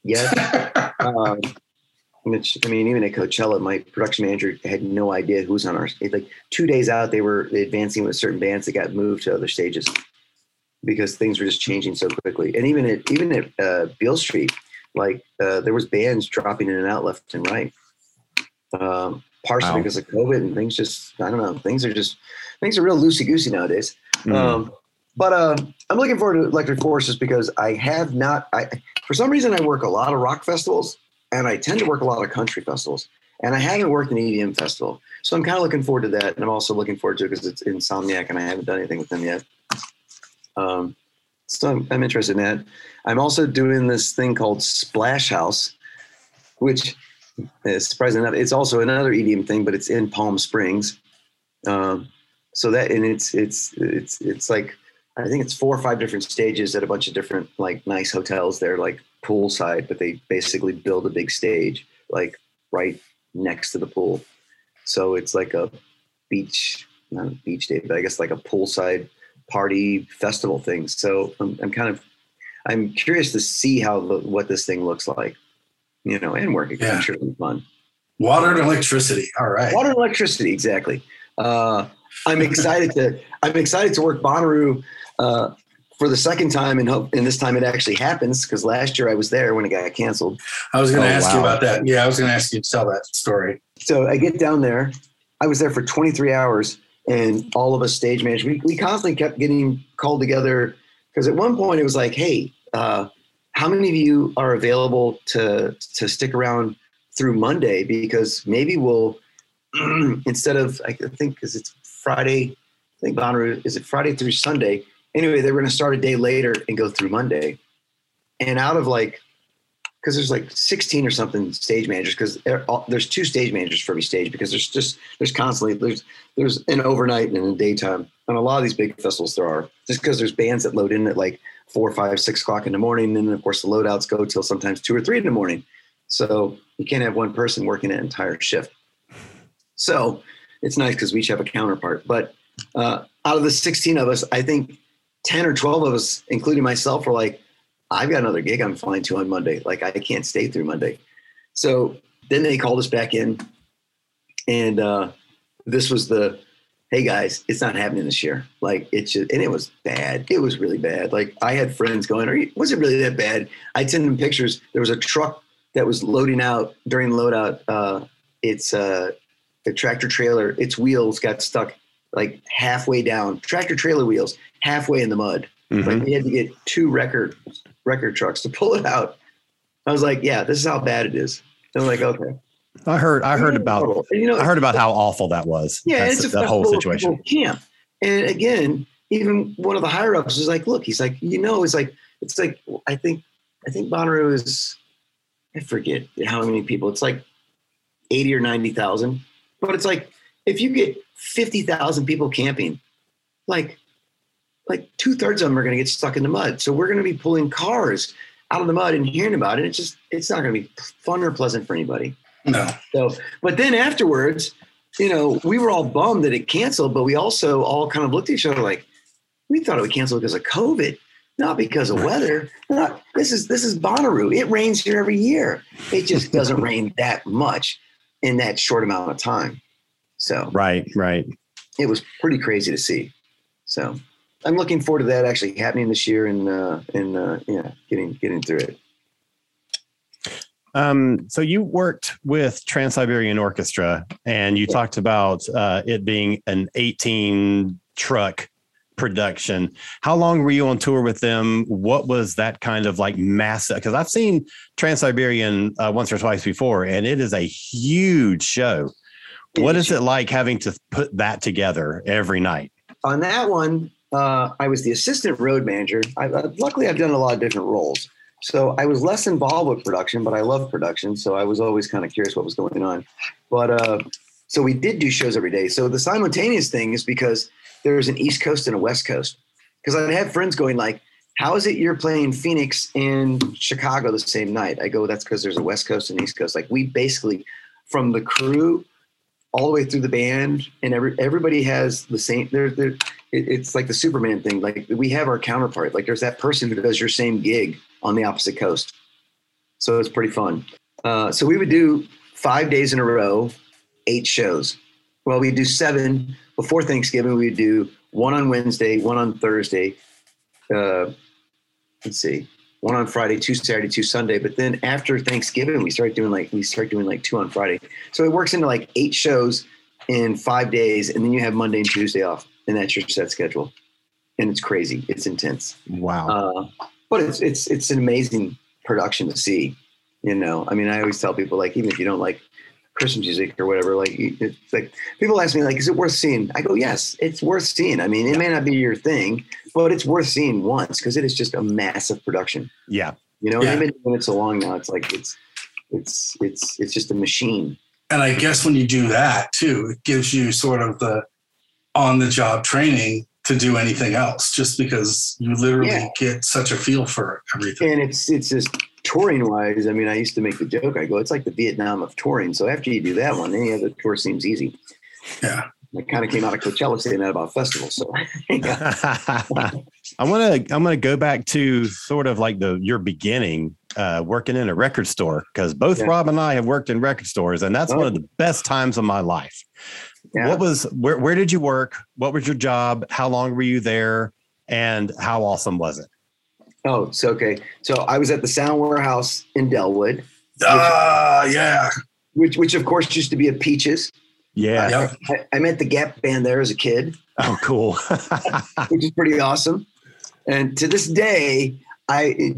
yet. (laughs) um, which, I mean, even at Coachella, my production manager had no idea who's on our stage. Like two days out, they were advancing with certain bands that got moved to other stages because things were just changing so quickly. And even at even at uh, Beale Street, like uh, there was bands dropping in and out left and right. Um, partially wow. because of COVID and things just I don't know things are just things are real loosey goosey nowadays. Mm. Um, but uh, I'm looking forward to Electric Forest because I have not. I for some reason I work a lot of rock festivals and I tend to work a lot of country festivals, and I haven't worked an EDM festival. So I'm kind of looking forward to that, and I'm also looking forward to it because it's Insomniac, and I haven't done anything with them yet. Um, so I'm, I'm interested in that. I'm also doing this thing called Splash House, which is surprising enough, it's also another EDM thing, but it's in Palm Springs. Um, so that and it's it's it's it's like I think it's four or five different stages at a bunch of different like nice hotels. They're like poolside, but they basically build a big stage like right next to the pool. So it's like a beach, not a beach day, but I guess like a poolside party festival thing. So I'm, I'm kind of I'm curious to see how the, what this thing looks like, you know, and working. Yeah. I'm sure it'll be fun. Water and electricity. All right. Water and electricity. Exactly. Uh, I'm excited to I'm excited to work Bonnaroo uh, for the second time, and hope, and this time it actually happens because last year I was there when it got canceled. I was going to Oh, ask you about that. Yeah, I was going to ask you to tell that story. So I get down there. I was there for 23 hours, and all of us stage managers, we, we constantly kept getting called together because at one point it was like, hey, uh, how many of you are available to to stick around through Monday? Because maybe we'll (clears throat) instead of I think because it's Friday, I think Bonnaroo is it Friday through Sunday. Anyway, they're going to start a day later and go through Monday. And out of like because there's like 16 or something stage managers because there's two stage managers for every stage because there's just there's constantly there's there's an overnight and a daytime on a lot of these big festivals there are just because there's bands that load in at like four five six o'clock in the morning. And then of course the loadouts go till sometimes two or three in the morning. So you can't have one person working an entire shift. So it's nice because we each have a counterpart. But uh, out of the 16 of us i think 10 or 12 of us including myself were like I've got another gig I'm flying to on Monday. Like I can't stay through Monday. So then they called us back in, and uh, this was the, hey guys, it's not happening this year. Like it's just, and it was bad. It was really bad. Like I had friends going, Are you, was it really that bad? I'd send them pictures. There was a truck that was loading out during loadout. Uh, it's uh, a tractor trailer. Its wheels got stuck like halfway down. Tractor trailer wheels halfway in the mud. Mhm. Like we had to get two record record trucks to pull it out. I was like, yeah, this is how bad it is. And I'm like, okay. I heard I heard about oh, you know, I heard about how awful that was. yeah, That's it's a the whole situation. Camp. And again, even one of the higher ups was like, look, he's like, you know, it's like, it's like, I think, I think Bonnaroo is, I forget how many people. It's like 80 or 90,000. But it's like, if you get 50,000 people camping, like, like two thirds of them are going to get stuck in the mud. So we're going to be pulling cars out of the mud and hearing about it. It's just, it's not going to be fun or pleasant for anybody. No. So, but then afterwards, you know, we were all bummed that it canceled, but we also all kind of looked at each other like, we thought it would cancel because of COVID, not because of weather. Not, this is this is Bonnaroo. It rains here every year. It just doesn't (laughs) rain that much in that short amount of time. So Right, right. it was pretty crazy to see. So I'm looking forward to that actually happening this year and uh, and uh, yeah, getting getting through it. Um, so you worked with Trans Siberian Orchestra, and you Yeah. talked about uh, it being an 18 truck production. How long were you on tour with them? What was that kind of like massive? Because I've seen Trans Siberian uh, once or twice before, and it is a huge show. What is it like having to put that together every night? on that one, uh, I was the assistant road manager. I, uh, luckily, I've done a lot of different roles. So I was less involved with production, but I love production. So I was always kind of curious what was going on. But uh, so we did do shows every day. So the simultaneous thing is because there's an East Coast and a West Coast. Because I'd have friends going like, how is it you're playing Phoenix and Chicago the same night? I go, that's because there's a West Coast and East Coast. Like we basically, from the crew all the way through the band, and every everybody has the same. It, it's like the Superman thing. Like we have our counterpart. Like there's that person who does your same gig on the opposite coast. So it's pretty fun. Uh, so we would do five days in a row, eight shows. Well, we do seven before Thanksgiving. We would do one on Wednesday, one on Thursday. Uh, let's see, one on Friday, two Saturday, two Sunday. But then after Thanksgiving, we start doing like we start doing like two on Friday. So it works into like eight shows in five days, and then you have Monday and Tuesday off, and that's your set schedule. And it's crazy. It's intense. Wow. Uh, but it's it's it's an amazing production to see. You know, I mean, I always tell people like, even if you don't like Christmas music or whatever, like it's like people ask me like, is it worth seeing? I go, yes, it's worth seeing. I mean, it may not be your thing, but it's worth seeing once because it is just a massive production. yeah. You know, Yeah. and I've been doing it so long now. It's like it's it's it's it's just a machine. And I guess when you do that too, it gives you sort of the on the job training to do anything else just because you literally Yeah. get such a feel for everything. And it's it's just touring wise. I mean, I used to make the joke. I go, it's like the Vietnam of touring. So after you do that one, any other tour seems easy. Yeah. I kind of came out of Coachella saying that about festivals. So (laughs) (laughs) I want to. I'm going to go back to sort of like the your beginning, uh, working in a record store because both Yeah. Rob and I have worked in record stores, and that's Oh. one of the best times of my life. Yeah. What was where? Where did you work? What was your job? How long were you there? and how awesome was it? Oh, so okay. So I was at the Sound Warehouse in Dellwood, Ah, yeah. which which of course used to be a Peaches. Yeah. Yep. I, I met the Gap band there as a kid, Oh, cool. (laughs) (laughs) which is pretty awesome. And to this day, I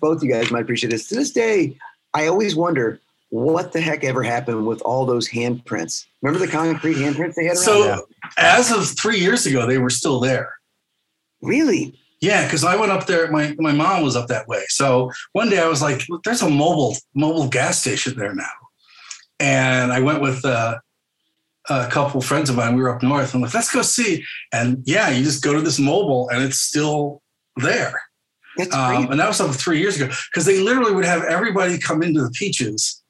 both you guys might appreciate this. To this day, I always wonder what the heck ever happened with all those handprints. Remember the concrete handprints they had around? So Yeah. as of three years ago, they were still there. really? Yeah, because I went up there. My my mom was up that way. So one day I was like, "There's a mobile Mobil gas station there now," and I went with uh, a couple friends of mine. We were up north. I'm like, "Let's go see." And yeah, you just go to this Mobil, and it's still there. That's Um, great. and that was up three years ago because they literally would have everybody come into the peaches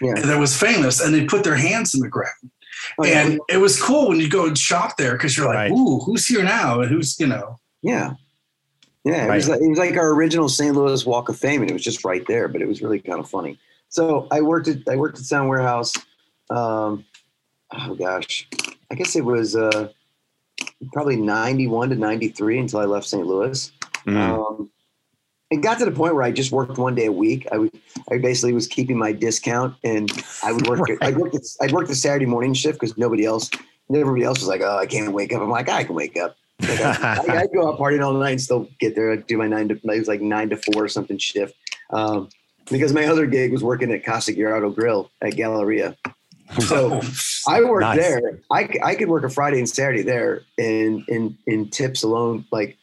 Yeah. that was famous, and they put their hands in the ground. Oh, yeah. and it was cool when you go and shop there because you're like, Right. "Ooh, who's here now?" And who's you know. Yeah. Yeah. It, was like, it was like our original St. Louis Walk of Fame, and it was just right there, but it was really kind of funny. So I worked at I worked at Sound Warehouse. Um, oh gosh, I guess it was uh, probably ninety one to ninety three until I left St. Louis. Mm. Um, it got to the point where I just worked one day a week. I would, I basically was keeping my discount, and I would work. Right. I'd work. The, I'd work the Saturday morning shift because nobody else, everybody else was like, "Oh, I can't wake up." I'm like, I can wake up. Like, I, I, I'd go out partying all night and still get there. I'd do my nine to it was like nine to four or something shift. Um, because my other gig was working at Casa Gerardo Grill at Galleria. So I worked Nice. there. I could work a Friday and Saturday there, and in in tips alone, like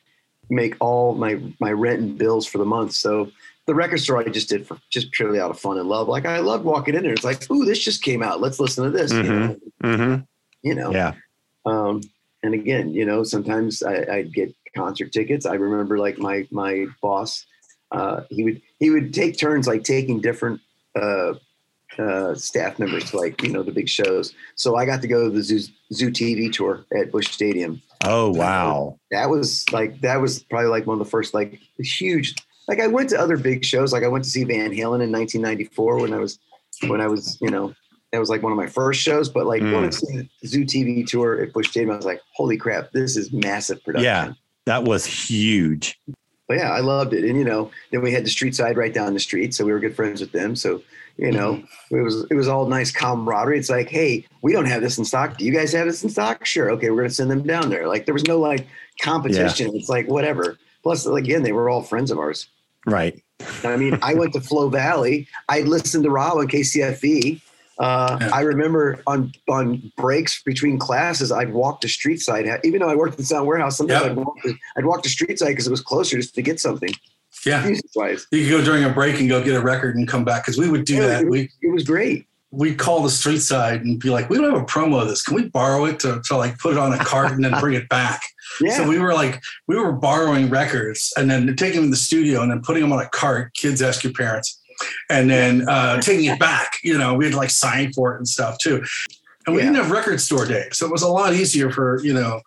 make all my my rent and bills for the month. So the record store I just did for just purely out of fun and love. Like I loved walking in there. It's like, ooh, this just came out. Let's listen to this. You know, hmm you know. Yeah. Um, and again, you know, sometimes I, I'd get concert tickets. I remember like my my boss, uh, he would he would take turns like taking different uh, uh, staff members to like you know the big shows. So I got to go to the Zoo, Zoo TV tour at Busch Stadium. Oh, wow. That was like that was probably like one of the first like huge. Like I went to other big shows. Like I went to see Van Halen in 1994 when I was when I was you know that was like one of my first shows. But like Mm. going to see the Zoo TV tour at Busch Stadium, I was like, holy crap, this is massive production. Yeah. That was huge. But yeah, I loved it. And you know, then we had the street side right down the street, so we were good friends with them. So you know, it was it was all nice camaraderie. It's like, hey, we don't have this in stock. Do you guys have this in stock? Sure. Okay, we're gonna send them down there. Like there was no like competition. It's like whatever. Plus, again, they were all friends of ours. Right. I mean, I went to Flo Valley. I listened to Rob on KCFV. Uh, Yeah. I remember on on breaks between classes, I'd walk to street side. Even though I worked in the Sound Warehouse, sometimes Yep. I'd, walk to, I'd walk to street side because it was closer just to get something. Yeah, you could go during a break and go get a record and come back because we would do Yeah, that. it was- We it was great. we'd call the street side and be like, "We don't have a promo of this. Can we borrow it to, to like put it on a cart and then bring it back?" (laughs) Yeah, So we were like, we were borrowing records and then taking them in the studio and then putting them on a cart. Kids ask your parents, and then uh, taking it back. You know, we had to like sign for it and stuff too. And we Yeah. didn't have record store day, so it was a lot easier for you know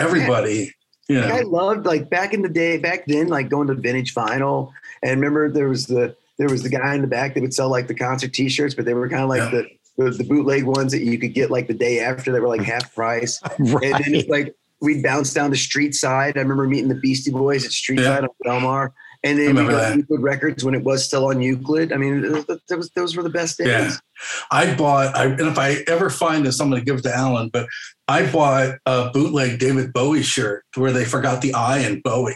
everybody. Know, Like, I loved like back in the day, back then, like going to vintage vinyl. And remember, there was the there was the guy in the back that would sell like the concert T-shirts, but they were kind of like Yeah. the, the the bootleg ones that you could get like the day after. They were like half price. (laughs) And then it's like we'd bounce down the Street Side. I remember meeting the Beastie Boys at Street Yeah. Side on Delmar. And then we remember got that. Euclid Records when it was still on Euclid. I mean, it was, those were the best days. Yeah. I bought, I, and if I ever find this, I'm going to give it to Alan. But I bought a bootleg David Bowie shirt where they forgot the I in Bowie.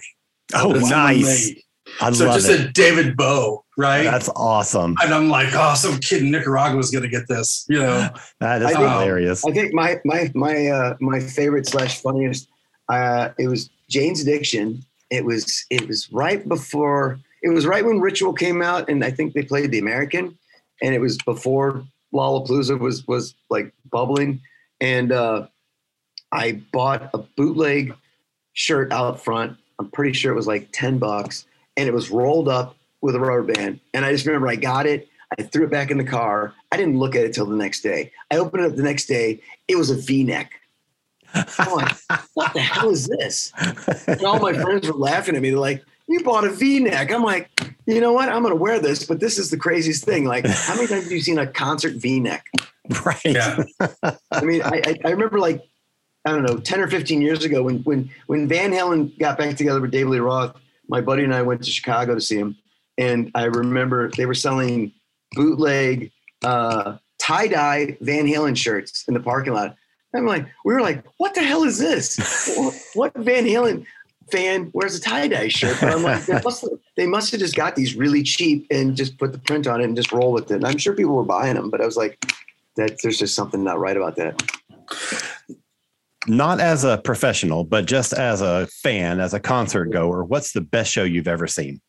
Oh, That's nice. made. I So love just it. a David Bow, right? That's awesome. and I'm like, oh, some kid in Nicaragua is going to get this, you know? (laughs) That is I think- hilarious. I think my my my uh, my favorite slash funniest. Uh, it was Jane's Addiction. It was it was right before. It was right when Ritual came out, and I think they played the American, and it was before Lollapalooza was was like bubbling, and uh, I bought a bootleg shirt out front. I'm pretty sure it was like ten bucks, and it was rolled up with a rubber band. And I just remember I got it. I threw it back in the car. I didn't look at it till the next day. I opened it up the next day. It was a V-neck. I'm like, what the hell is this? And all my friends were laughing at me. They're like, you bought a V-neck. I'm like, you know what? I'm going to wear this, but this is the craziest thing. Like, how many times have you seen a concert V-neck? right. Yeah. I mean, I, I, I remember like, I don't know, 10 or 15 years ago when when when Van Halen got back together with David Lee Roth, my buddy and I went to Chicago to see him. And I remember they were selling bootleg uh, tie-dye Van Halen shirts in the parking lot. I'm like, we were like, what the hell is this? what, Van Halen fan wears a tie-dye shirt? But I'm like, they must, have, they must have just got these really cheap and just put the print on it and just roll with it. And I'm sure people were buying them, but I was like, that there's just something not right about that. Not as a professional, but just as a fan, as a concert goer, what's the best show you've ever seen?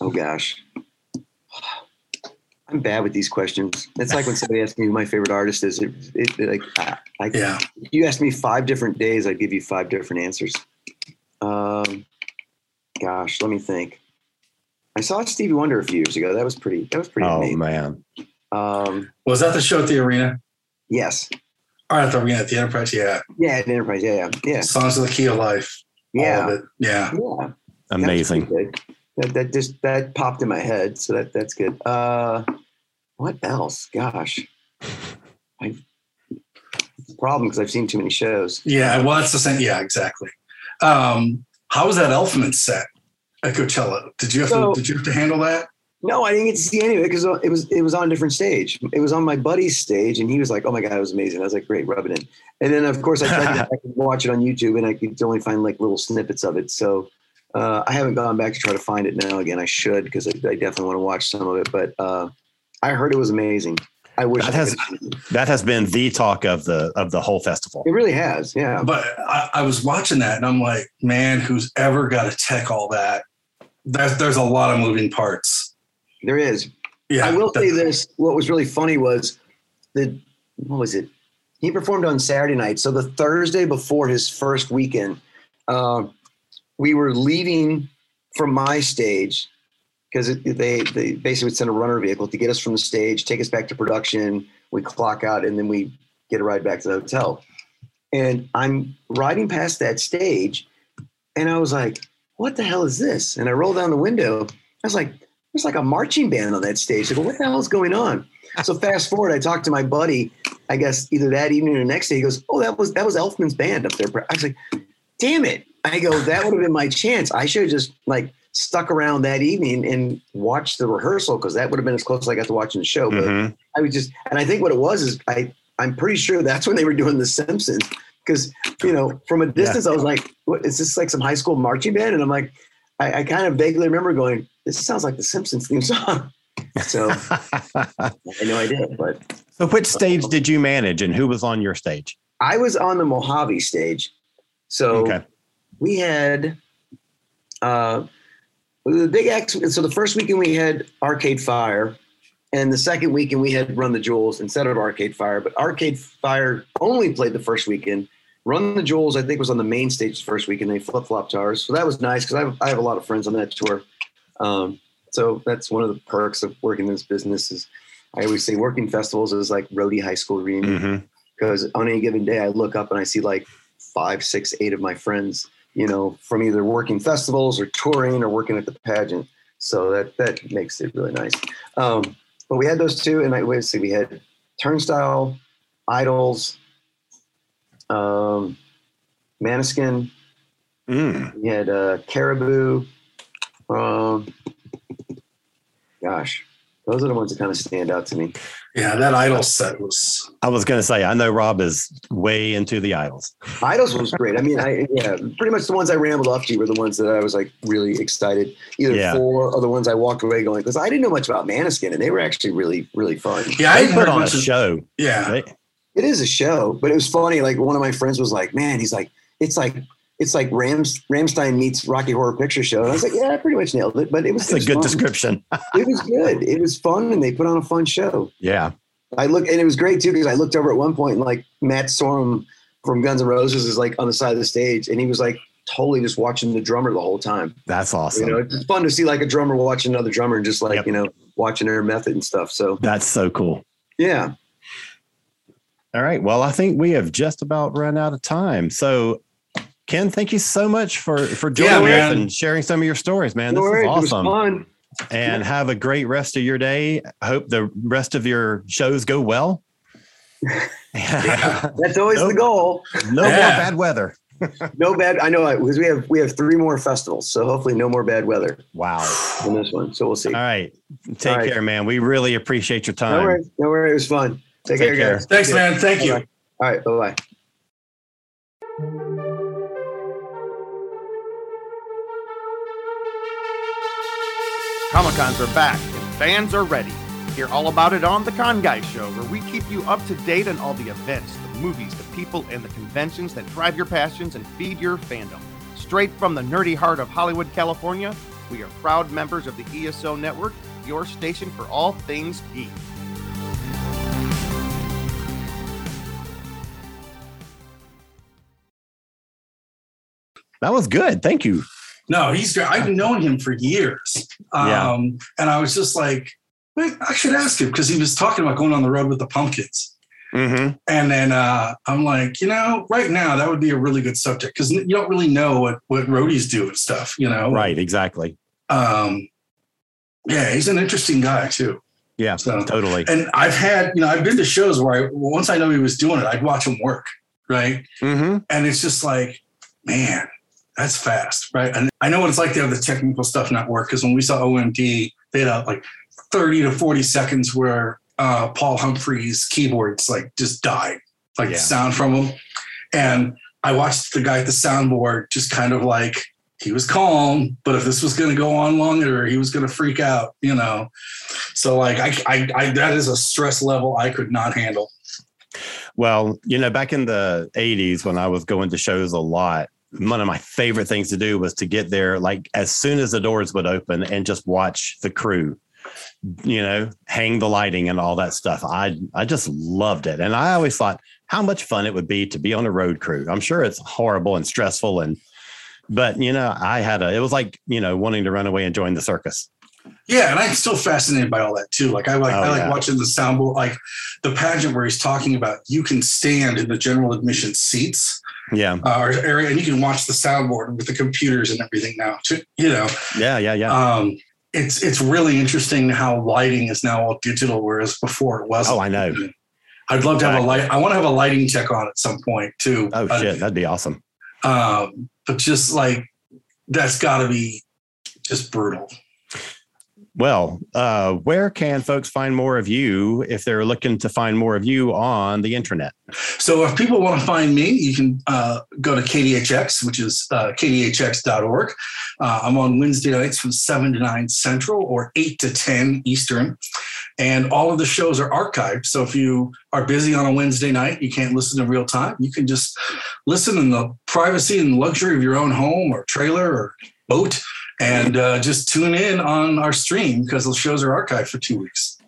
Oh gosh. I'm bad with these questions. It's like when (laughs) somebody asks me who my favorite artist is. It, it, it like, I, I, Yeah. you ask me five different days, I'd give you five different answers. Um, gosh, let me think. I saw Stevie Wonder a few years ago. That was pretty. That was pretty Oh amazing. man. Um, Was that the show at the arena? yes, Or at the arena at the Enterprise? Yeah. yeah, at the Enterprise. Yeah, yeah, yeah, Songs of the Key of Life. Yeah. of it. Yeah. yeah. Amazing. That that just that popped in my head, so that that's good. Uh, what else? Gosh, (laughs) I. Problem because I've seen too many shows. Yeah. Well, that's the same. Yeah, exactly. Um, how was that Elfman set at Coachella? Did you have So- to, did you have to handle that? No, I didn't get to see any of it because it was it was on a different stage. It was on my buddy's stage, and he was like, "Oh my god, it was amazing." I was like, "Great, rub it in." And then of course I tried to go (laughs) watch it on YouTube, and I could only find like little snippets of it. So uh, I haven't gone back to try to find it now again. I should because I, I definitely want to watch some of it. But uh, I heard it was amazing. I wish That I has- That has been the talk of the of the whole festival. it really has. Yeah. But I, I was watching that and I'm like, man, who's ever got to tech all that? There's there's a lot of moving parts. There is. Yeah. I will that- say this: what was really funny was the what was it? He performed on Saturday night, so the Thursday before his first weekend, uh, we were leaving from my stage because they they basically would send a runner vehicle to get us from the stage, take us back to production. We clock out, and then we get a ride back to the hotel. And I'm riding past that stage, and I was like, "What the hell is this?" And I rolled down the window. I was like, there's like a marching band on that stage. I go, what the hell is going on? So fast forward, I talked to my buddy, I guess either that evening or the next day. He goes, Oh, that was that was Elfman's band up there. I was like, damn it. I go, that would have been my chance. I should have just like stuck around that evening and watched the rehearsal because that would have been as close as I got to watching the show. But Mhm. I was just, and I think what it was is I, I'm pretty sure that's when they were doing The Simpsons because, you know, from a distance, I was like, what is this like some high school marching band? And I'm like, I, I kind of vaguely remember going, this sounds like the Simpsons theme song. (laughs) So I know I did, but so, which stage did you manage, and who was on your stage? I was on the Mojave stage. So Okay. we had uh, the big X. So the first weekend we had Arcade Fire, and the second weekend we had Run the Jewels instead of Arcade Fire. But Arcade Fire only played the first weekend. Run the Jewels, I think, was on the main stage the first weekend. They flip flopped ours, so that was nice because I have, I have a lot of friends on that tour. Um, so that's one of the perks of working in this business. Is I always say working festivals is like roadie high school reunion because on any given day I look up and I see like five, six, eight of my friends, you know, from either working festivals or touring or working at the pageant. So that that makes it really nice. Um, but we had those two, and I wait see we had Turnstile, Idles, um, Måneskin. Mm. We had uh, Caribou. Um, gosh, those are the ones that kind of stand out to me. Yeah, that idol set was I was going to say, I know Rob is way into the Idles. Idles was great. I mean, I yeah, pretty much the ones I rambled off to were the ones that I was like really excited either Yeah. for or the ones I walked away going because I didn't know much about Måneskin and they were actually really really fun. yeah. I They put on a show. yeah. They- It is a show, but it was funny. Like one of my friends was like, "Man, he's like, it's like." It's like Rams, Rammstein meets Rocky Horror Picture Show. And I was like, yeah, I pretty much nailed it. But it was, a it was good fun. description. (laughs) It was good. It was fun, and they put on a fun show. Yeah. I look, and it was great too because I looked over at one point and like Matt Sorum from Guns N' Roses is like on the side of the stage, and he was like totally just watching the drummer the whole time. That's awesome. You know, it's fun to see like a drummer watching another drummer and just like Yep. you know watching their method and stuff. So That's so cool. yeah, All right. Well, I think we have just about run out of time. So, Ken, thank you so much for for Yeah, joining us and sharing some of your stories, man. no This worries. is It was awesome. fun. And have a great rest of your day. Hope the rest of your shows go well. (laughs) (laughs) That's always Nope. the goal. no Yeah. more bad weather. (laughs) No bad. I know because we have we have three more festivals, so hopefully no more bad weather Wow. in this one. So we'll see. All right. Take All right. care, man. We really appreciate your time. No time. worries. No worries. It was fun. Take, Take care, care. guys. Thanks, man. Thank you. All right. Bye bye. Comic Cons are back and fans are ready. Hear all about it on The Con Guy Show, where we keep you up to date on all the events, the movies, the people, and the conventions that drive your passions and feed your fandom. Straight from the nerdy heart of Hollywood, California, we are proud members of the ESO Network, your station for all things geek. That was good. Thank you. No, he's great. I've known him for years. Um, Yeah. And I was just like, "Wait, I should ask him because he was talking about going on the road with the pumpkins. hmm And then uh, I'm like, you know, right now that would be a really good subject because you don't really know what what roadies do and stuff, you know. Right. Exactly. Um, yeah, he's an interesting guy too. Yeah. So, Totally. and I've had, you know, I've been to shows where I once I know he was doing it, I'd watch him work, right? hmm And it's just like, man, that's fast, right? And I know what it's like to have the technical stuff not work because when we saw OMD, they had uh, like 30 to 40 seconds where uh, Paul Humphreys' keyboards like just died, like Yeah. sound from him. And I watched the guy at the soundboard just kind of like he was calm, but if this was going to go on longer, he was going to freak out, you know. So like I, I, I, that is a stress level I could not handle. Well, you know, back in the 80s when I was going to shows a lot, one of my favorite things to do was to get there like as soon as the doors would open and just watch the crew, you know, hang the lighting and all that stuff. I I just loved it. And I always thought how much fun it would be to be on a road crew. I'm sure it's horrible and stressful and but you know, I had a it was like, you know, wanting to run away and join the circus. Yeah, and I'm still fascinated by all that too. Like I like Oh, I like yeah. watching the soundboard, like the pageant where he's talking about you can stand in the general admission seats Yeah. uh, or area, and you can watch the soundboard with the computers and everything now. Too, you know, Yeah, yeah, yeah. um, it's it's really interesting how lighting is now all digital, whereas before it wasn't. Oh, I know. I'd love to have a light. I want to have a lighting check on at some point too. oh Uh, shit, that'd be awesome. Um, but just like that's got to be just brutal. Well, uh, where can folks find more of you if they're looking to find more of you on the internet? So if people want to find me, you can uh, go to KDHX, which is uh, kdhx.org. Uh, I'm on Wednesday nights from 7 to 9 Central or 8 to 10 Eastern. And all of the shows are archived. So if you are busy on a Wednesday night, you can't listen in real time, you can just listen in the privacy and luxury of your own home or trailer or boat and uh, just tune in on our stream because the shows are archived for two weeks.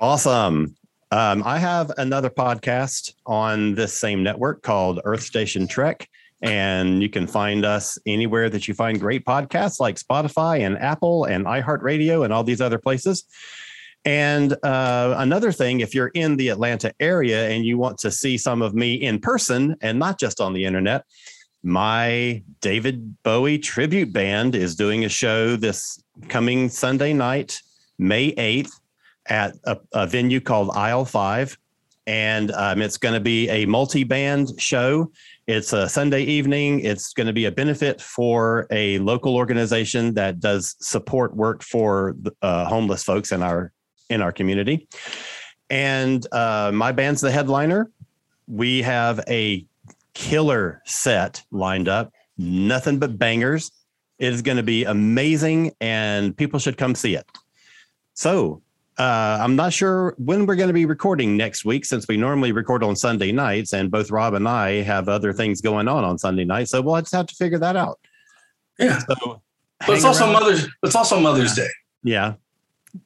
Awesome. Um, I have another podcast on this same network called Earth Station Trek. And you can find us anywhere that you find great podcasts like Spotify and Apple and iHeartRadio and all these other places. And uh, another thing, if you're in the Atlanta area and you want to see some of me in person and not just on the internet, my David Bowie tribute band is doing a show this coming Sunday night, May 8th, at a, a venue called Aisle 5. And um, it's going to be a multi band show. It's a Sunday evening. It's going to be a benefit for a local organization that does support work for uh, homeless folks in our in our community. And uh, my band's the headliner. We have a killer set lined up, nothing but bangers. It is going to be amazing, and people should come see it. So, uh, I'm not sure when we're going to be recording next week since we normally record on Sunday nights, and both Rob and I have other things going on on Sunday night. So, we'll just have to figure that out. Yeah. So, But it's also around. Mother's it's also Mother's Day. Yeah,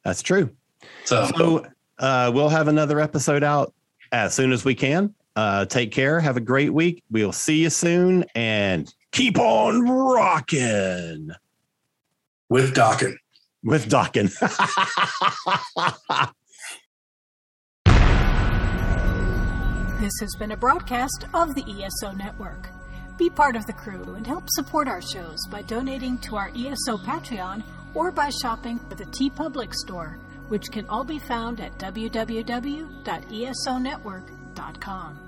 that's true. So So uh, we'll have another episode out as soon as we can. Uh, take care. Have a great week. We'll see you soon and keep on rocking with Dawkin. with Dawkin. (laughs) This has been a broadcast of the ESO Network. Be part of the crew and help support our shows by donating to our ESO Patreon or by shopping at the TeePublic store, which can all be found at www.esonetwork.com.